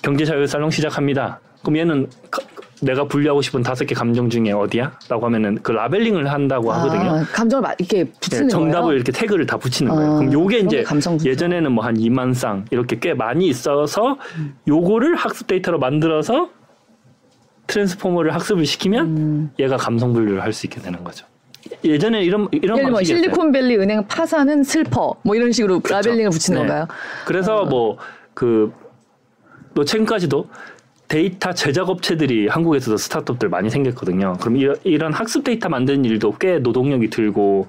경제 자유 살롱 시작합니다. 그럼 얘는 가- 내가 분류하고 싶은 다섯 개 감정 중에 어디야? 라고 하면은 그 labeling을 한다고 하거든요. 아, 감정을 막 이렇게 붙이는 예, 정답을 거예요. 이렇게 태그를 다 붙이는 거예요. 아, 그럼 요게 이제. 예전에는 뭐 한 2만 쌍 이렇게 꽤 많이 있어서 요거를 학습 데이터로 만들어서 transformer를 학습을 시키면 음. 얘가 감성 분류를 할 수 있게 되는 거죠. 예전에 이런 이런 예를 방식이었어요. 실리콘밸리 은행 파산은 슬퍼 뭐 이런 식으로 labeling을 붙이는 네. 건가요? 그래서 뭐 그 또 최근까지도 데이터 제작 업체들이 한국에서도 스타트업들 많이 생겼거든요. 그럼 이런, 이런 학습 데이터 만드는 일도 꽤 노동력이 들고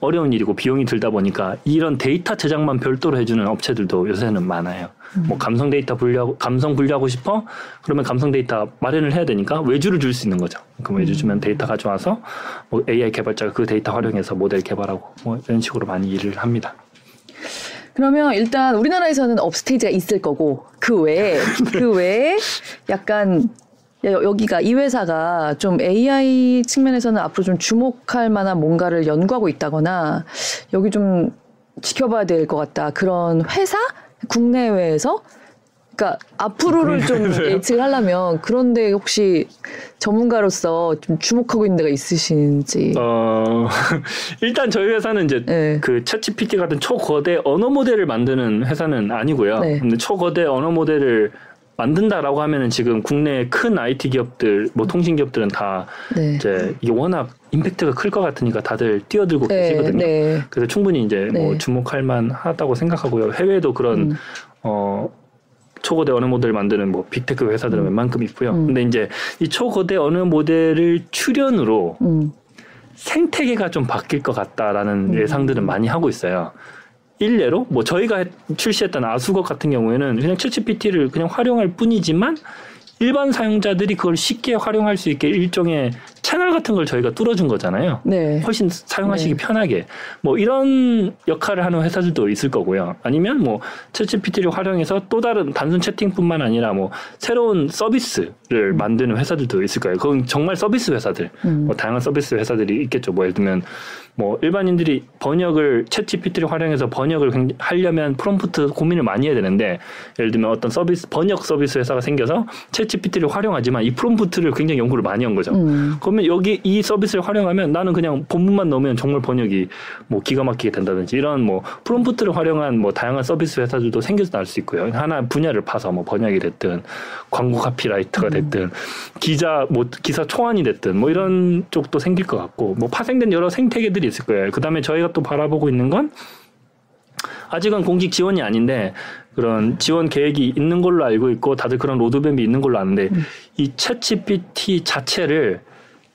어려운 일이고 비용이 들다 보니까 이런 데이터 제작만 별도로 해주는 업체들도 요새는 많아요. 뭐 감성 데이터 분류하고 감성 분류하고 싶어? 그러면 감성 데이터 마련을 해야 되니까 외주를 줄 수 있는 거죠. 그럼 외주 주면 데이터 가져와서 뭐 AI 개발자가 그 데이터 활용해서 모델 개발하고 뭐 이런 식으로 많이 일을 합니다. 그러면 일단 우리나라에서는 업스테이지가 있을 거고 그 외에 그 외에 약간 야, 여- 여기가 이 회사가 좀 AI 측면에서는 앞으로 좀 주목할 만한 뭔가를 연구하고 있다거나 여기 좀 지켜봐야 될 것 같다 그런 회사 국내외에서 그러니까 앞으로를 좀 예측을 하려면 그런데 혹시 전문가로서 좀 주목하고 있는 데가 있으신지 어 일단 저희 회사는 이제 네. 그 챗GPT 같은 초거대 언어 모델을 만드는 회사는 아니고요. 네. 근데 초거대 언어 모델을 만든다라고 하면은 지금 국내 큰 IT 기업들, 뭐 통신 기업들은 다 네. 이제 이게 워낙 임팩트가 클 것 같으니까 다들 뛰어들고 네, 계시거든요. 네. 그래서 충분히 이제 뭐 네. 주목할 만하다고 생각하고요. 해외도 그런 음. 어 초거대 언어 모델 만드는 뭐 빅테크 회사들은 웬만큼 있고요. 음. 근데 이제 이 초거대 언어 모델을 출연으로 음. 생태계가 좀 바뀔 것 같다라는 예상들은 많이 하고 있어요. 일례로 뭐 저희가 했- 출시했던 아수거 같은 경우에는 그냥 챗GPT를 그냥 활용할 뿐이지만 일반 사용자들이 그걸 쉽게 활용할 수 있게 일종의 채널 같은 걸 저희가 뚫어준 거잖아요. 네. 훨씬 사용하시기 네. 편하게 뭐 이런 역할을 하는 회사들도 있을 거고요. 아니면 뭐 챗GPT를 활용해서 또 다른 단순 채팅뿐만 아니라 뭐 새로운 서비스를 만드는 회사들도 있을 거예요. 그건 정말 서비스 회사들, 음. 뭐 다양한 서비스 회사들이 있겠죠. 뭐 예를 들면 뭐 일반인들이 번역을 챗GPT를 활용해서 번역을 굉- 하려면 프롬프트 고민을 많이 해야 되는데 예를 들면 어떤 서비스 번역 서비스 회사가 생겨서 챗GPT를 활용하지만 이 프롬프트를 굉장히 연구를 많이 한 거죠. 음. 그러면 여기 이 서비스를 활용하면 나는 그냥 본문만 넣으면 정말 번역이 뭐 기가 막히게 된다든지 이런 뭐 프롬프트를 활용한 뭐 다양한 서비스 회사들도 생겨서 날 수 있고요. 하나 분야를 파서 뭐 번역이 됐든 광고 카피라이터가 됐든 기자 뭐 기사 초안이 됐든 뭐 이런 쪽도 생길 것 같고 뭐 파생된 여러 생태계들이 있을 거예요. 그 다음에 저희가 또 바라보고 있는 건 아직은 공직 지원이 아닌데 그런 지원 계획이 있는 걸로 알고 있고 다들 그런 로드맵이 있는 걸로 아는데 이 챗GPT 자체를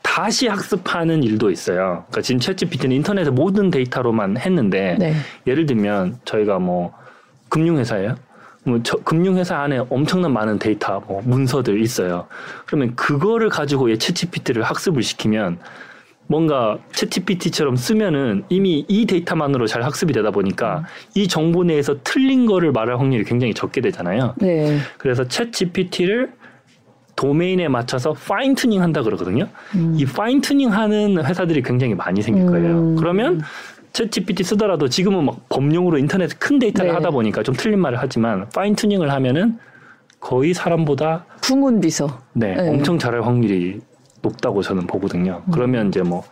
다시 학습하는 일도 있어요. 그러니까 지금 챗GPT는 인터넷의 모든 데이터로만 했는데 네. 예를 들면 저희가 뭐 금융회사예요. 뭐 저, 금융회사 안에 엄청난 많은 데이터, 뭐 문서들 있어요. 그러면 그거를 가지고 얘 챗GPT를 학습을 시키면 뭔가 챗GPT처럼 쓰면은 이미 이 데이터만으로 잘 학습이 되다 보니까 이 정보 내에서 틀린 거를 말할 확률이 굉장히 적게 되잖아요. 네. 그래서 챗GPT를 도메인에 맞춰서 fine tuning 한다 그러거든요. 음. 이 fine tuning 하는 회사들이 굉장히 많이 생길 거예요. 음. 그러면 챗 GPT 쓰더라도 지금은 막 범용으로 인터넷 큰 데이터를 네. 하다 보니까 좀 틀린 말을 하지만 fine tuning을 하면은 거의 사람보다 부문 비서. 네, 네. 엄청 잘할 확률이 높다고 저는 보거든요. 음. 그러면 이제 뭐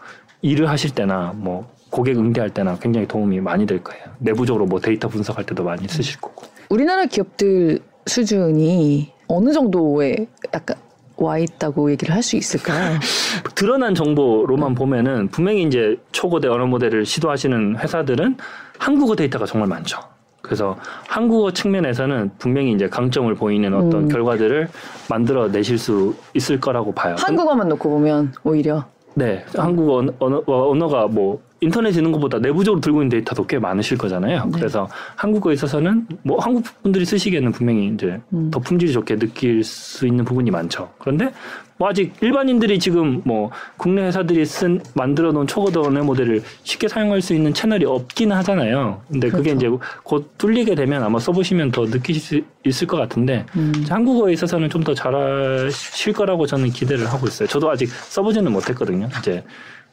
일을 하실 때나 뭐 고객 응대할 때나 굉장히 도움이 많이 될 거예요. 내부적으로 뭐 데이터 분석할 때도 많이 쓰실 거고. 우리나라 기업들 수준이 어느 정도에 약간 와 있다고 얘기를 할 수 있을까요? 드러난 정보로만 보면은 분명히 이제 초고대 언어 모델을 시도하시는 회사들은 한국어 데이터가 정말 많죠. 그래서 한국어 측면에서는 분명히 이제 강점을 보이는 어떤 음. 결과들을 만들어 내실 수 있을 거라고 봐요. 한국어만 놓고 보면 오히려 네, 언어, 언어, 언어가 뭐 인터넷에 있는 것보다 내부적으로 들고 있는 데이터도 꽤 많으실 거잖아요. 네. 그래서 한국어에 있어서는 뭐 한국 분들이 쓰시기에는 분명히 이제 음. 더 품질이 좋게 느낄 수 있는 부분이 많죠. 그런데 뭐 아직 일반인들이 지금 뭐 국내 회사들이 쓴 만들어 놓은 초고도 언어 모델을 쉽게 사용할 수 있는 채널이 없기는 하잖아요. 근데 그게 그렇죠. 이제 곧 뚫리게 되면 아마 써보시면 더 느끼실 수 있을 것 같은데 음. 한국어에 있어서는 좀 더 잘하실 거라고 저는 기대를 하고 있어요. 저도 아직 써보지는 못했거든요. 이제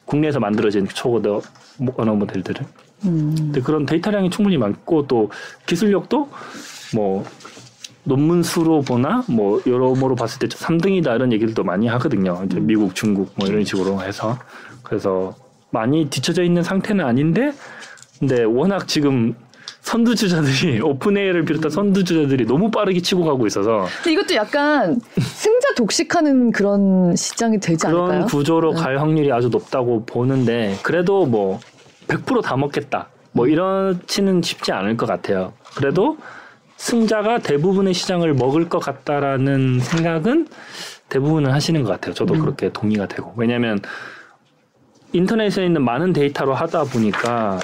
국내에서 만들어진 초고도 모- 언어 모델들을. 음. 근데 그런 데이터량이 충분히 많고 또 기술력도 뭐 논문 수로 보나 뭐 여러모로 봤을 때 3등이다 이런 얘기들도 많이 하거든요. 이제 미국, 중국 뭐 이런 식으로 해서 그래서 많이 뒤쳐져 있는 상태는 아닌데 근데 워낙 지금 선두주자들이 오픈AI를 비롯한 선두주자들이 너무 빠르게 치고 가고 있어서 근데 이것도 약간 승자 독식하는 그런 시장이 되지 그런 않을까요? 구조로 네. 갈 확률이 아주 높다고 보는데 그래도 뭐 100%다 먹겠다 뭐 이렇지는 쉽지 않을 것 같아요. 그래도 승자가 대부분의 시장을 먹을 것 같다라는 생각은 대부분은 하시는 것 같아요. 저도 음. 그렇게 동의가 되고 왜냐하면 인터넷에 있는 많은 데이터로 하다 보니까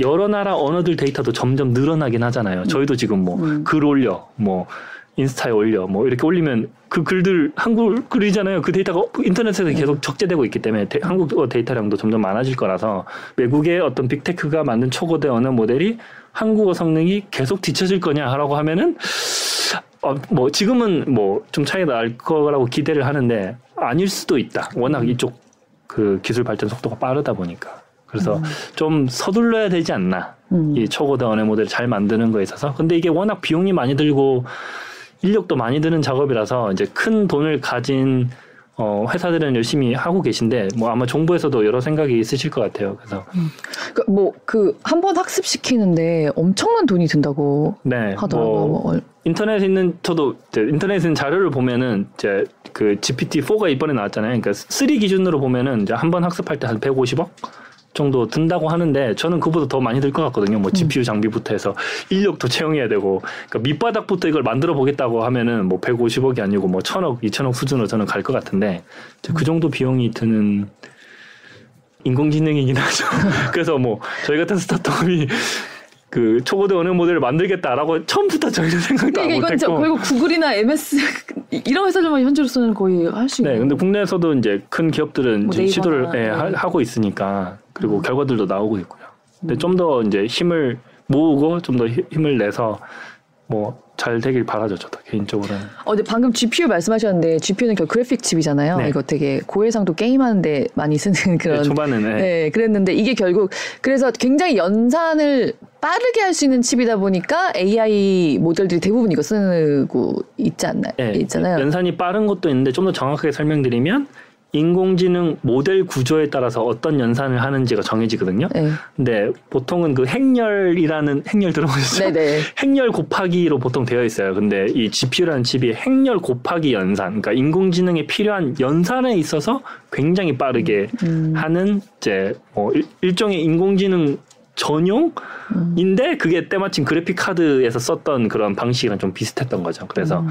여러 나라 언어들 데이터도 점점 늘어나긴 하잖아요. 저희도 지금 뭐 음. 글 올려, 뭐 인스타에 올려, 뭐 이렇게 올리면 그 글들 한국 글이잖아요. 그 데이터가 인터넷에서 계속 적재되고 있기 때문에 데- 한국어 데이터량도 점점 많아질 거라서 외국의 어떤 빅테크가 만든 초고대 언어 모델이 한국어 성능이 계속 뒤처질 거냐라고 하면은 어, 뭐 지금은 뭐 좀 차이가 날 거라고 기대를 하는데 아닐 수도 있다. 워낙 이쪽 그 기술 발전 속도가 빠르다 보니까. 그래서 좀 서둘러야 되지 않나. 음. 이 초고대 언어 모델을 잘 만드는 거에 있어서. 근데 이게 워낙 비용이 많이 들고 인력도 많이 드는 작업이라서 이제 큰 돈을 가진 어, 회사들은 열심히 하고 계신데 뭐 아마 정부에서도 여러 생각이 있으실 것 같아요. 그래서 뭐그 한 번 학습 시키는데 엄청난 돈이 든다고 네, 하더라고요. 뭐뭐 얼- 인터넷에 있는 저도 인터넷에 있는 자료를 보면은 이제 그 GPT-4가 이번에 나왔잖아요. 그러니까 3 기준으로 보면은 이제 한 번 학습할 때 한 150억 정도 든다고 하는데 저는 그보다 더 많이 들 것 같거든요. 뭐 GPU 장비부터 해서 인력도 채용해야 되고 그러니까 밑바닥부터 이걸 만들어 보겠다고 하면은 뭐 150억이 아니고 뭐 1000억, 2000억 수준으로 저는 갈 것 같은데 그 정도 비용이 드는 인공지능이긴 하죠. 그래서 뭐 저희 같은 스타트업이 그 초고대 언어 모델을 만들겠다라고 처음부터 저희는 생각도 이건 저 못했고. 결국 구글이나 MS 이런 회사들만 현재로서는 거의 할 수 있는. 네, 근데 국내에서도 이제 큰 기업들은 뭐 지금 시도를 예, 네. 하- 하고 있으니까 그리고 음. 결과들도 나오고 있고요. 근데 좀더 이제 힘을 모으고 좀 더 힘을 내서 뭐 잘 되길 바라죠, 저도 개인적으로는. 어, 근데 방금 GPU 말씀하셨는데 GPU는 결 그래픽 칩이잖아요. 네. 이거 되게 고해상도 게임하는데 많이 쓰는 그런. 네, 초반에는 예. 네, 그랬는데 이게 결국 그래서 굉장히 연산을 빠르게 할 수 있는 칩이다 보니까 AI 모델들이 대부분 이거 쓰고 있지 않나요? 예, 있잖아요. 연산이 빠른 것도 있는데 좀 더 정확하게 설명드리면 인공지능 모델 구조에 따라서 어떤 연산을 하는지가 정해지거든요. 네. 근데 보통은 그 행렬이라는 행렬 들어보셨죠? 네네. 행렬 곱하기로 보통 되어 있어요. 근데 이 GPU라는 칩이 행렬 곱하기 연산, 그러니까 인공지능에 필요한 연산에 있어서 굉장히 빠르게 음. 하는 이제 뭐 일, 일종의 인공지능 전용인데 그게 때마침 그래픽 카드에서 썼던 그런 방식이랑 좀 비슷했던 거죠. 그래서 음.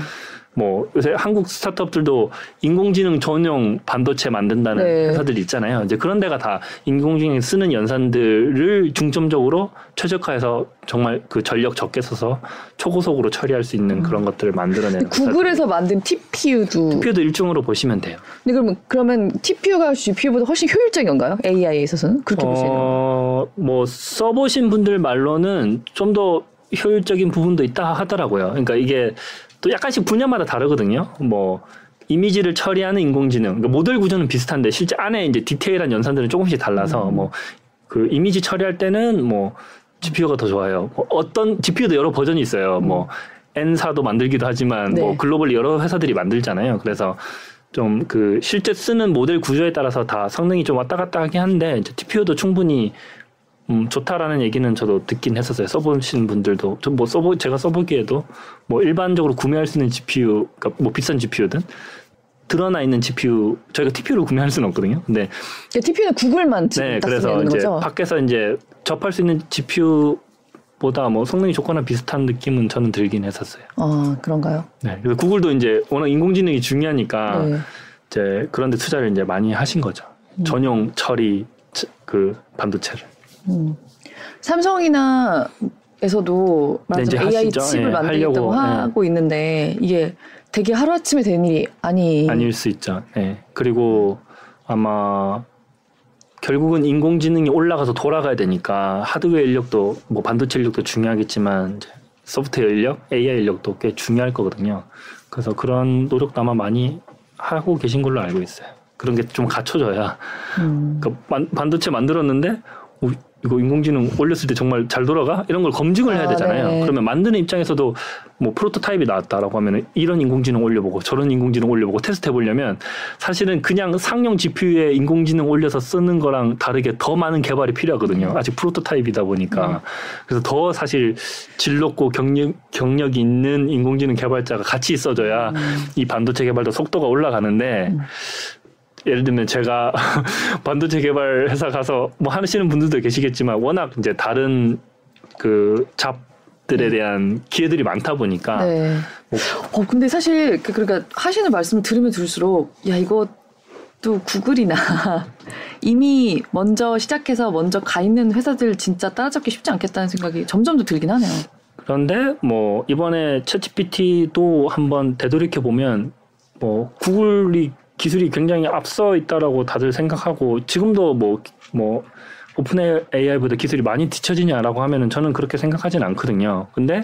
뭐 요새 한국 스타트업들도 인공지능 전용 반도체 만든다는 네. 회사들이 있잖아요. 이제 그런 데가 다 인공지능 쓰는 연산들을 중점적으로 최적화해서 정말 그 전력 적게 써서 초고속으로 처리할 수 있는 그런 것들을 만들어내는 구글에서 만든 TPU도 TPU도 일종으로 보시면 돼요. 근데 그러면 그러면 TPU가 GPU보다 훨씬 효율적인 건가요? AI에 있어서는 그렇게 보시나요? 어, 뭐 써보신 분들 말로는 좀 더 효율적인 부분도 있다 하더라고요. 그러니까 이게 또 약간씩 분야마다 다르거든요. 뭐 이미지를 처리하는 인공지능, 그러니까 모델 구조는 비슷한데 실제 안에 이제 디테일한 연산들은 조금씩 달라서 음. 뭐그 이미지 처리할 때는 뭐 GPU가 더 좋아요. 뭐 어떤 GPU도 여러 버전이 있어요. 뭐 N사도 만들기도 하지만 뭐 네. 글로벌 여러 회사들이 만들잖아요. 그래서 좀 그 실제 쓰는 모델 구조에 따라서 다 성능이 좀 왔다 갔다 하긴 한데 이제 TPU도 충분히 음, 좋다라는 얘기는 저도 듣긴 했었어요. 써보신 분들도 좀뭐 써보 제가 써보기에도 뭐 일반적으로 구매할 수 있는 GPU, 그러니까 뭐 비싼 GPU든 드러나 있는 GPU 저희가 TPU를 구매할 수는 없거든요. 근데 그러니까 TPU는 구글만 네, 딱 그래서 이제 거죠? 밖에서 이제 접할 수 있는 GPU보다 뭐 성능이 좋거나 비슷한 느낌은 저는 들긴 했었어요. 아 그런가요? 네, 그래서 구글도 이제 워낙 인공지능이 중요하니까 네. 이제 그런데 투자를 이제 많이 하신 거죠. 음. 전용 처리 치- 그 반도체를. 음. 삼성이나 에서도 네, 말하자면 AI 하시죠. 칩을 예, 만들겠다고 하려고, 예. 하고 있는데 이게 되게 하루 아침에 되는 일이 아니 아닐 수 있죠. 네. 그리고 아마 결국은 인공지능이 올라가서 돌아가야 되니까 하드웨어 인력도 뭐 반도체 인력도 중요하겠지만 소프트웨어 인력, AI 인력도 꽤 중요할 거거든요. 그래서 그런 노력도 아마 많이 하고 계신 걸로 알고 있어요. 그런 게 좀 갖춰져야 음. 반- 반도체 만들었는데 어, 이거 인공지능 올렸을 때 정말 잘 돌아가? 이런 걸 검증을 해야 아, 되잖아요. 네. 그러면 만드는 입장에서도 뭐 프로토타입이 나왔다라고 하면 이런 인공지능 올려보고 저런 인공지능 올려보고 테스트 해보려면 사실은 그냥 상용 GPU에 인공지능 올려서 쓰는 거랑 다르게 더 많은 개발이 필요하거든요. 아직 프로토타입이다 보니까. 그래서 더 사실 질 높고 경력, 경력이 있는 인공지능 개발자가 같이 있어줘야 이 반도체 개발도 속도가 올라가는데 예를 들면 제가 반도체 개발 회사 가서 뭐 하시는 분들도 계시겠지만 워낙 이제 다른 그 잡들에 대한 기회들이 많다 보니까 네. 어 근데 사실 그 그러니까 하시는 말씀을 들으면 들을수록 야 이것도 구글이나 이미 먼저 시작해서 먼저 가 있는 회사들 진짜 따라잡기 쉽지 않겠다는 생각이 점점 더 들긴 하네요. 그런데 뭐 이번에 챗GPT도 한번 되돌이켜 보면 뭐 구글이 기술이 굉장히 앞서 있다라고 다들 생각하고 지금도 뭐뭐 오픈 AI보다 기술이 많이 뒤처지냐라고 하면은 저는 그렇게 생각하진 않거든요. 근데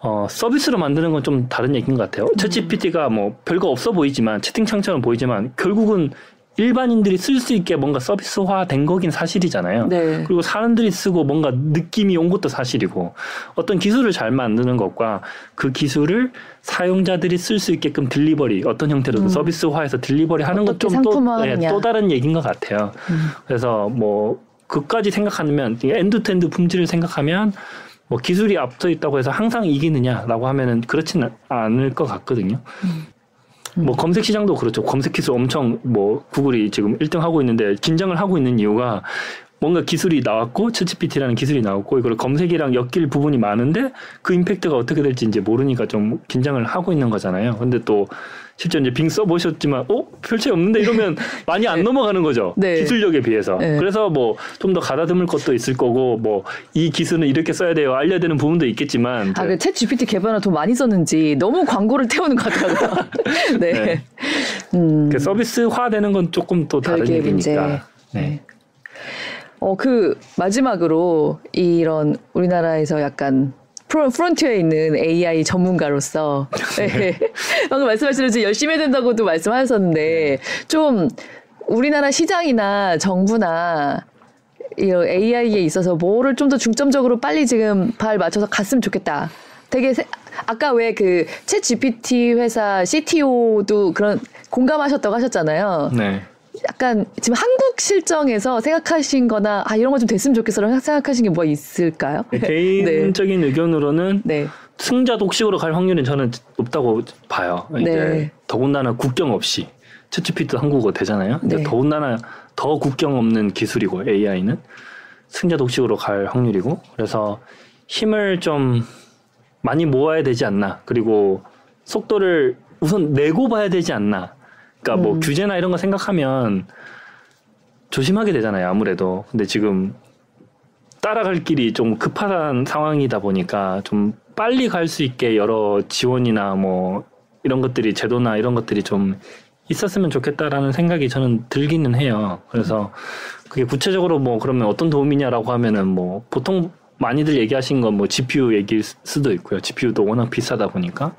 어, 서비스로 만드는 건 좀 다른 얘기인 것 같아요. 챗GPT가 뭐 별거 없어 보이지만 채팅창처럼 보이지만 결국은 일반인들이 쓸 수 있게 뭔가 서비스화 된 거긴 사실이잖아요. 네. 그리고 사람들이 쓰고 뭔가 느낌이 온 것도 사실이고 어떤 기술을 잘 만드는 것과 그 기술을 사용자들이 쓸 수 있게끔 delivery 어떤 형태로든 음. 서비스화해서 delivery 하는 건 어떻게 좀 또 다른 얘기인 것 같아요. 음. 그래서 뭐 그까지 생각하면 end-to-end 품질을 생각하면 뭐 기술이 앞서 있다고 해서 항상 이기느냐라고 하면은 그렇지는 않을 것 같거든요. 음. 뭐 검색 시장도 그렇죠. 검색 기술 엄청 뭐 구글이 지금 1등 하고 있는데 긴장을 하고 있는 이유가 뭔가 기술이 나왔고 챗GPT라는 기술이 나왔고 이걸 검색이랑 엮일 부분이 많은데 그 임팩트가 어떻게 될지 이제 모르니까 좀 긴장을 하고 있는 거잖아요. 근데 또 실제 이제 빙 써보셨지만 어? 별 차이 없는데 이러면 많이 안 넘어가는 거죠. 네. 기술력에 비해서. 네. 그래서 뭐 좀 더 가다듬을 것도 있을 거고 뭐 이 기술은 이렇게 써야 돼요. 알려야 되는 부분도 있겠지만 아, 그챗 GPT 개발에 돈 많이 썼는지 너무 광고를 태우는 것 같더라고요. 네. 네. 음. 그 서비스화되는 건 조금 또 다른 별개의 문제. 얘기니까. 네. 어, 그, 마지막으로, 이런, 우리나라에서 약간, 프로, 프론티어에 있는 AI 전문가로서, 네. 방금 말씀하신 대로 열심히 해야 된다고도 말씀하셨는데, 좀, 우리나라 시장이나 정부나, 이 AI에 있어서 뭐를 좀 더 중점적으로 빨리 지금 발 맞춰서 갔으면 좋겠다. 되게 세- 아까 왜 그챗 GPT 회사 CTO도 그런 공감하셨다고 하셨잖아요. 네. 약간 지금 한국 실정에서 생각하신 거나 아 이런 거 좀 됐으면 좋겠어라고 생각하신 게 뭐 있을까요? 네, 개인적인 의견으로는 네. 승자 독식으로 갈 확률은 저는 높다고 봐요. 이제 네. 더군다나 국경 없이 챗GPT도 한국어 되잖아요. 근데 네. 더군다나 더 국경 없는 기술이고 AI는 승자 독식으로 갈 확률이고 그래서 힘을 좀 많이 모아야 되지 않나. 그리고 속도를 우선 내고 봐야 되지 않나. 그러니까 뭐 음. 규제나 이런 거 생각하면 조심하게 되잖아요. 아무래도. 근데 지금 따라갈 길이 좀 급한 상황이다 보니까 좀 빨리 갈 수 있게 여러 지원이나 뭐 이런 것들이 제도나 이런 것들이 좀 있었으면 좋겠다라는 생각이 저는 들기는 해요. 그래서 그게 구체적으로 뭐 그러면 어떤 도움이냐라고 하면은 뭐 보통 많이들 얘기하신 건 뭐 GPU 얘기일 수도 있고요. GPU도 워낙 비싸다 보니까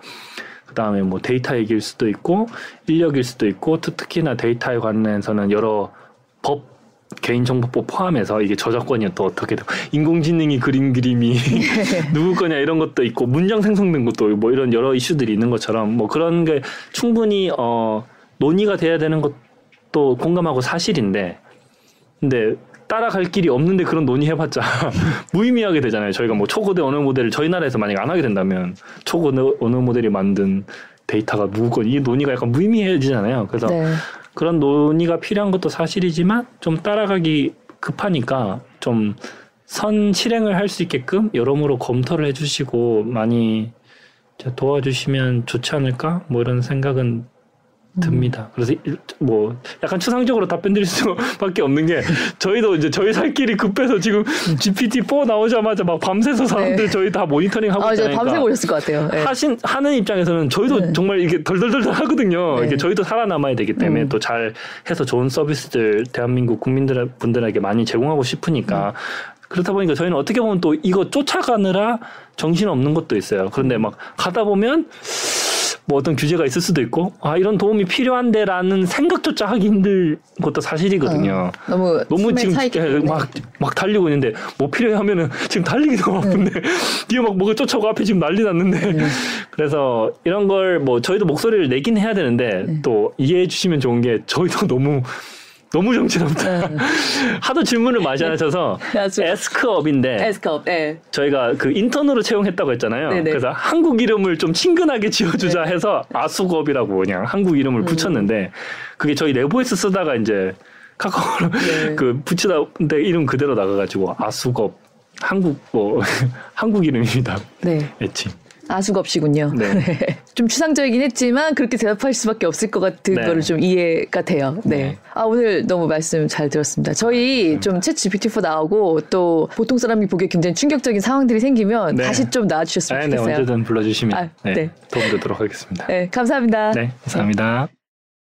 그 다음에 뭐 데이터 얘기일 수도 있고 인력일 수도 있고 또 특히나 데이터에 관해서는 여러 법 개인정보법 포함해서 이게 저작권이 또 어떻게 되고 인공지능이 그린 그림이 누구 거냐 이런 것도 있고 문장 생성된 것도 뭐 이런 여러 이슈들이 있는 것처럼 뭐 그런 게 충분히 어 논의가 돼야 되는 것도 공감하고 사실인데 근데 따라갈 길이 없는데 그런 논의해봤자 무의미하게 되잖아요. 저희가 뭐 초고대 언어 모델을 저희 나라에서 만약 안 하게 된다면 초고대 언어 모델이 만든 데이터가 누구 건이 논의가 약간 무의미해지잖아요. 그래서 네. 그런 논의가 필요한 것도 사실이지만 좀 따라가기 급하니까 좀 선 실행을 할 수 있게끔 여러모로 검토를 해주시고 많이 도와주시면 좋지 않을까 뭐 이런 생각은 듭니다. 그래서 일- 뭐 약간 추상적으로 답변 드릴 수밖에 없는 게 저희도 이제 저희 살 길이 급해서 지금 GPT-4 나오자마자 막 밤새서 사람들 네. 저희 다 모니터링 하고 아, 있잖아요. 밤새 그러니까 오셨을 것 같아요. 네. 하신 하는 입장에서는 저희도 네. 정말 이게 덜덜덜 하거든요. 네. 이게 저희도 살아남아야 되기 때문에 음. 또잘 해서 좋은 서비스들 대한민국 국민들 분들에게 많이 제공하고 싶으니까 그렇다 보니까 저희는 어떻게 보면 또 이거 쫓아가느라 정신 없는 것도 있어요. 그런데 막 가다 보면 뭐 어떤 규제가 있을 수도 있고 아 이런 도움이 필요한데라는 생각조차 하기 힘들 것도 사실이거든요. 어, 너무 너무 지금 차있기 때문에. 막, 막 달리고 있는데 뭐 필요해 하면은 지금 달리기 너무 바쁜데 뒤에 막 뭐가 쫓아오고 앞에 지금 난리 났는데 네. 그래서 이런 걸 뭐 저희도 목소리를 내긴 해야 되는데 네. 또 이해해 주시면 좋은 게 저희도 너무 너무 정신없다. 하도 질문을 많이 하셔서 네. 에스크업인데 에스컵. 네. 저희가 그 인턴으로 채용했다고 했잖아요. 네네. 그래서 한국 이름을 좀 친근하게 지어주자 해서 아수겁이라고 그냥 한국 음. 이름을 붙였는데 그게 저희 내부에서 쓰다가 이제 카카오로 네. 그 붙이다 근데 이름 그대로 나가가지고 아수겁 한국 뭐 한국 이름입니다. 네. 애칭. 아수겁시군요. 네. 좀 추상적이긴 했지만 그렇게 대답할 수밖에 없을 것 같은 네. 거를 좀 이해가 돼요. 네. 네. 아 오늘 너무 말씀 잘 들었습니다. 저희 좀챗 GPT4 나오고 또 보통 사람이 보기에 굉장히 충격적인 상황들이 생기면 네. 다시 좀 나와주셨으면 네, 네 좋겠어요. 언제든 불러주시면 아, 네, 네. 도움되도록 하겠습니다. 네, 감사합니다. 네, 감사합니다.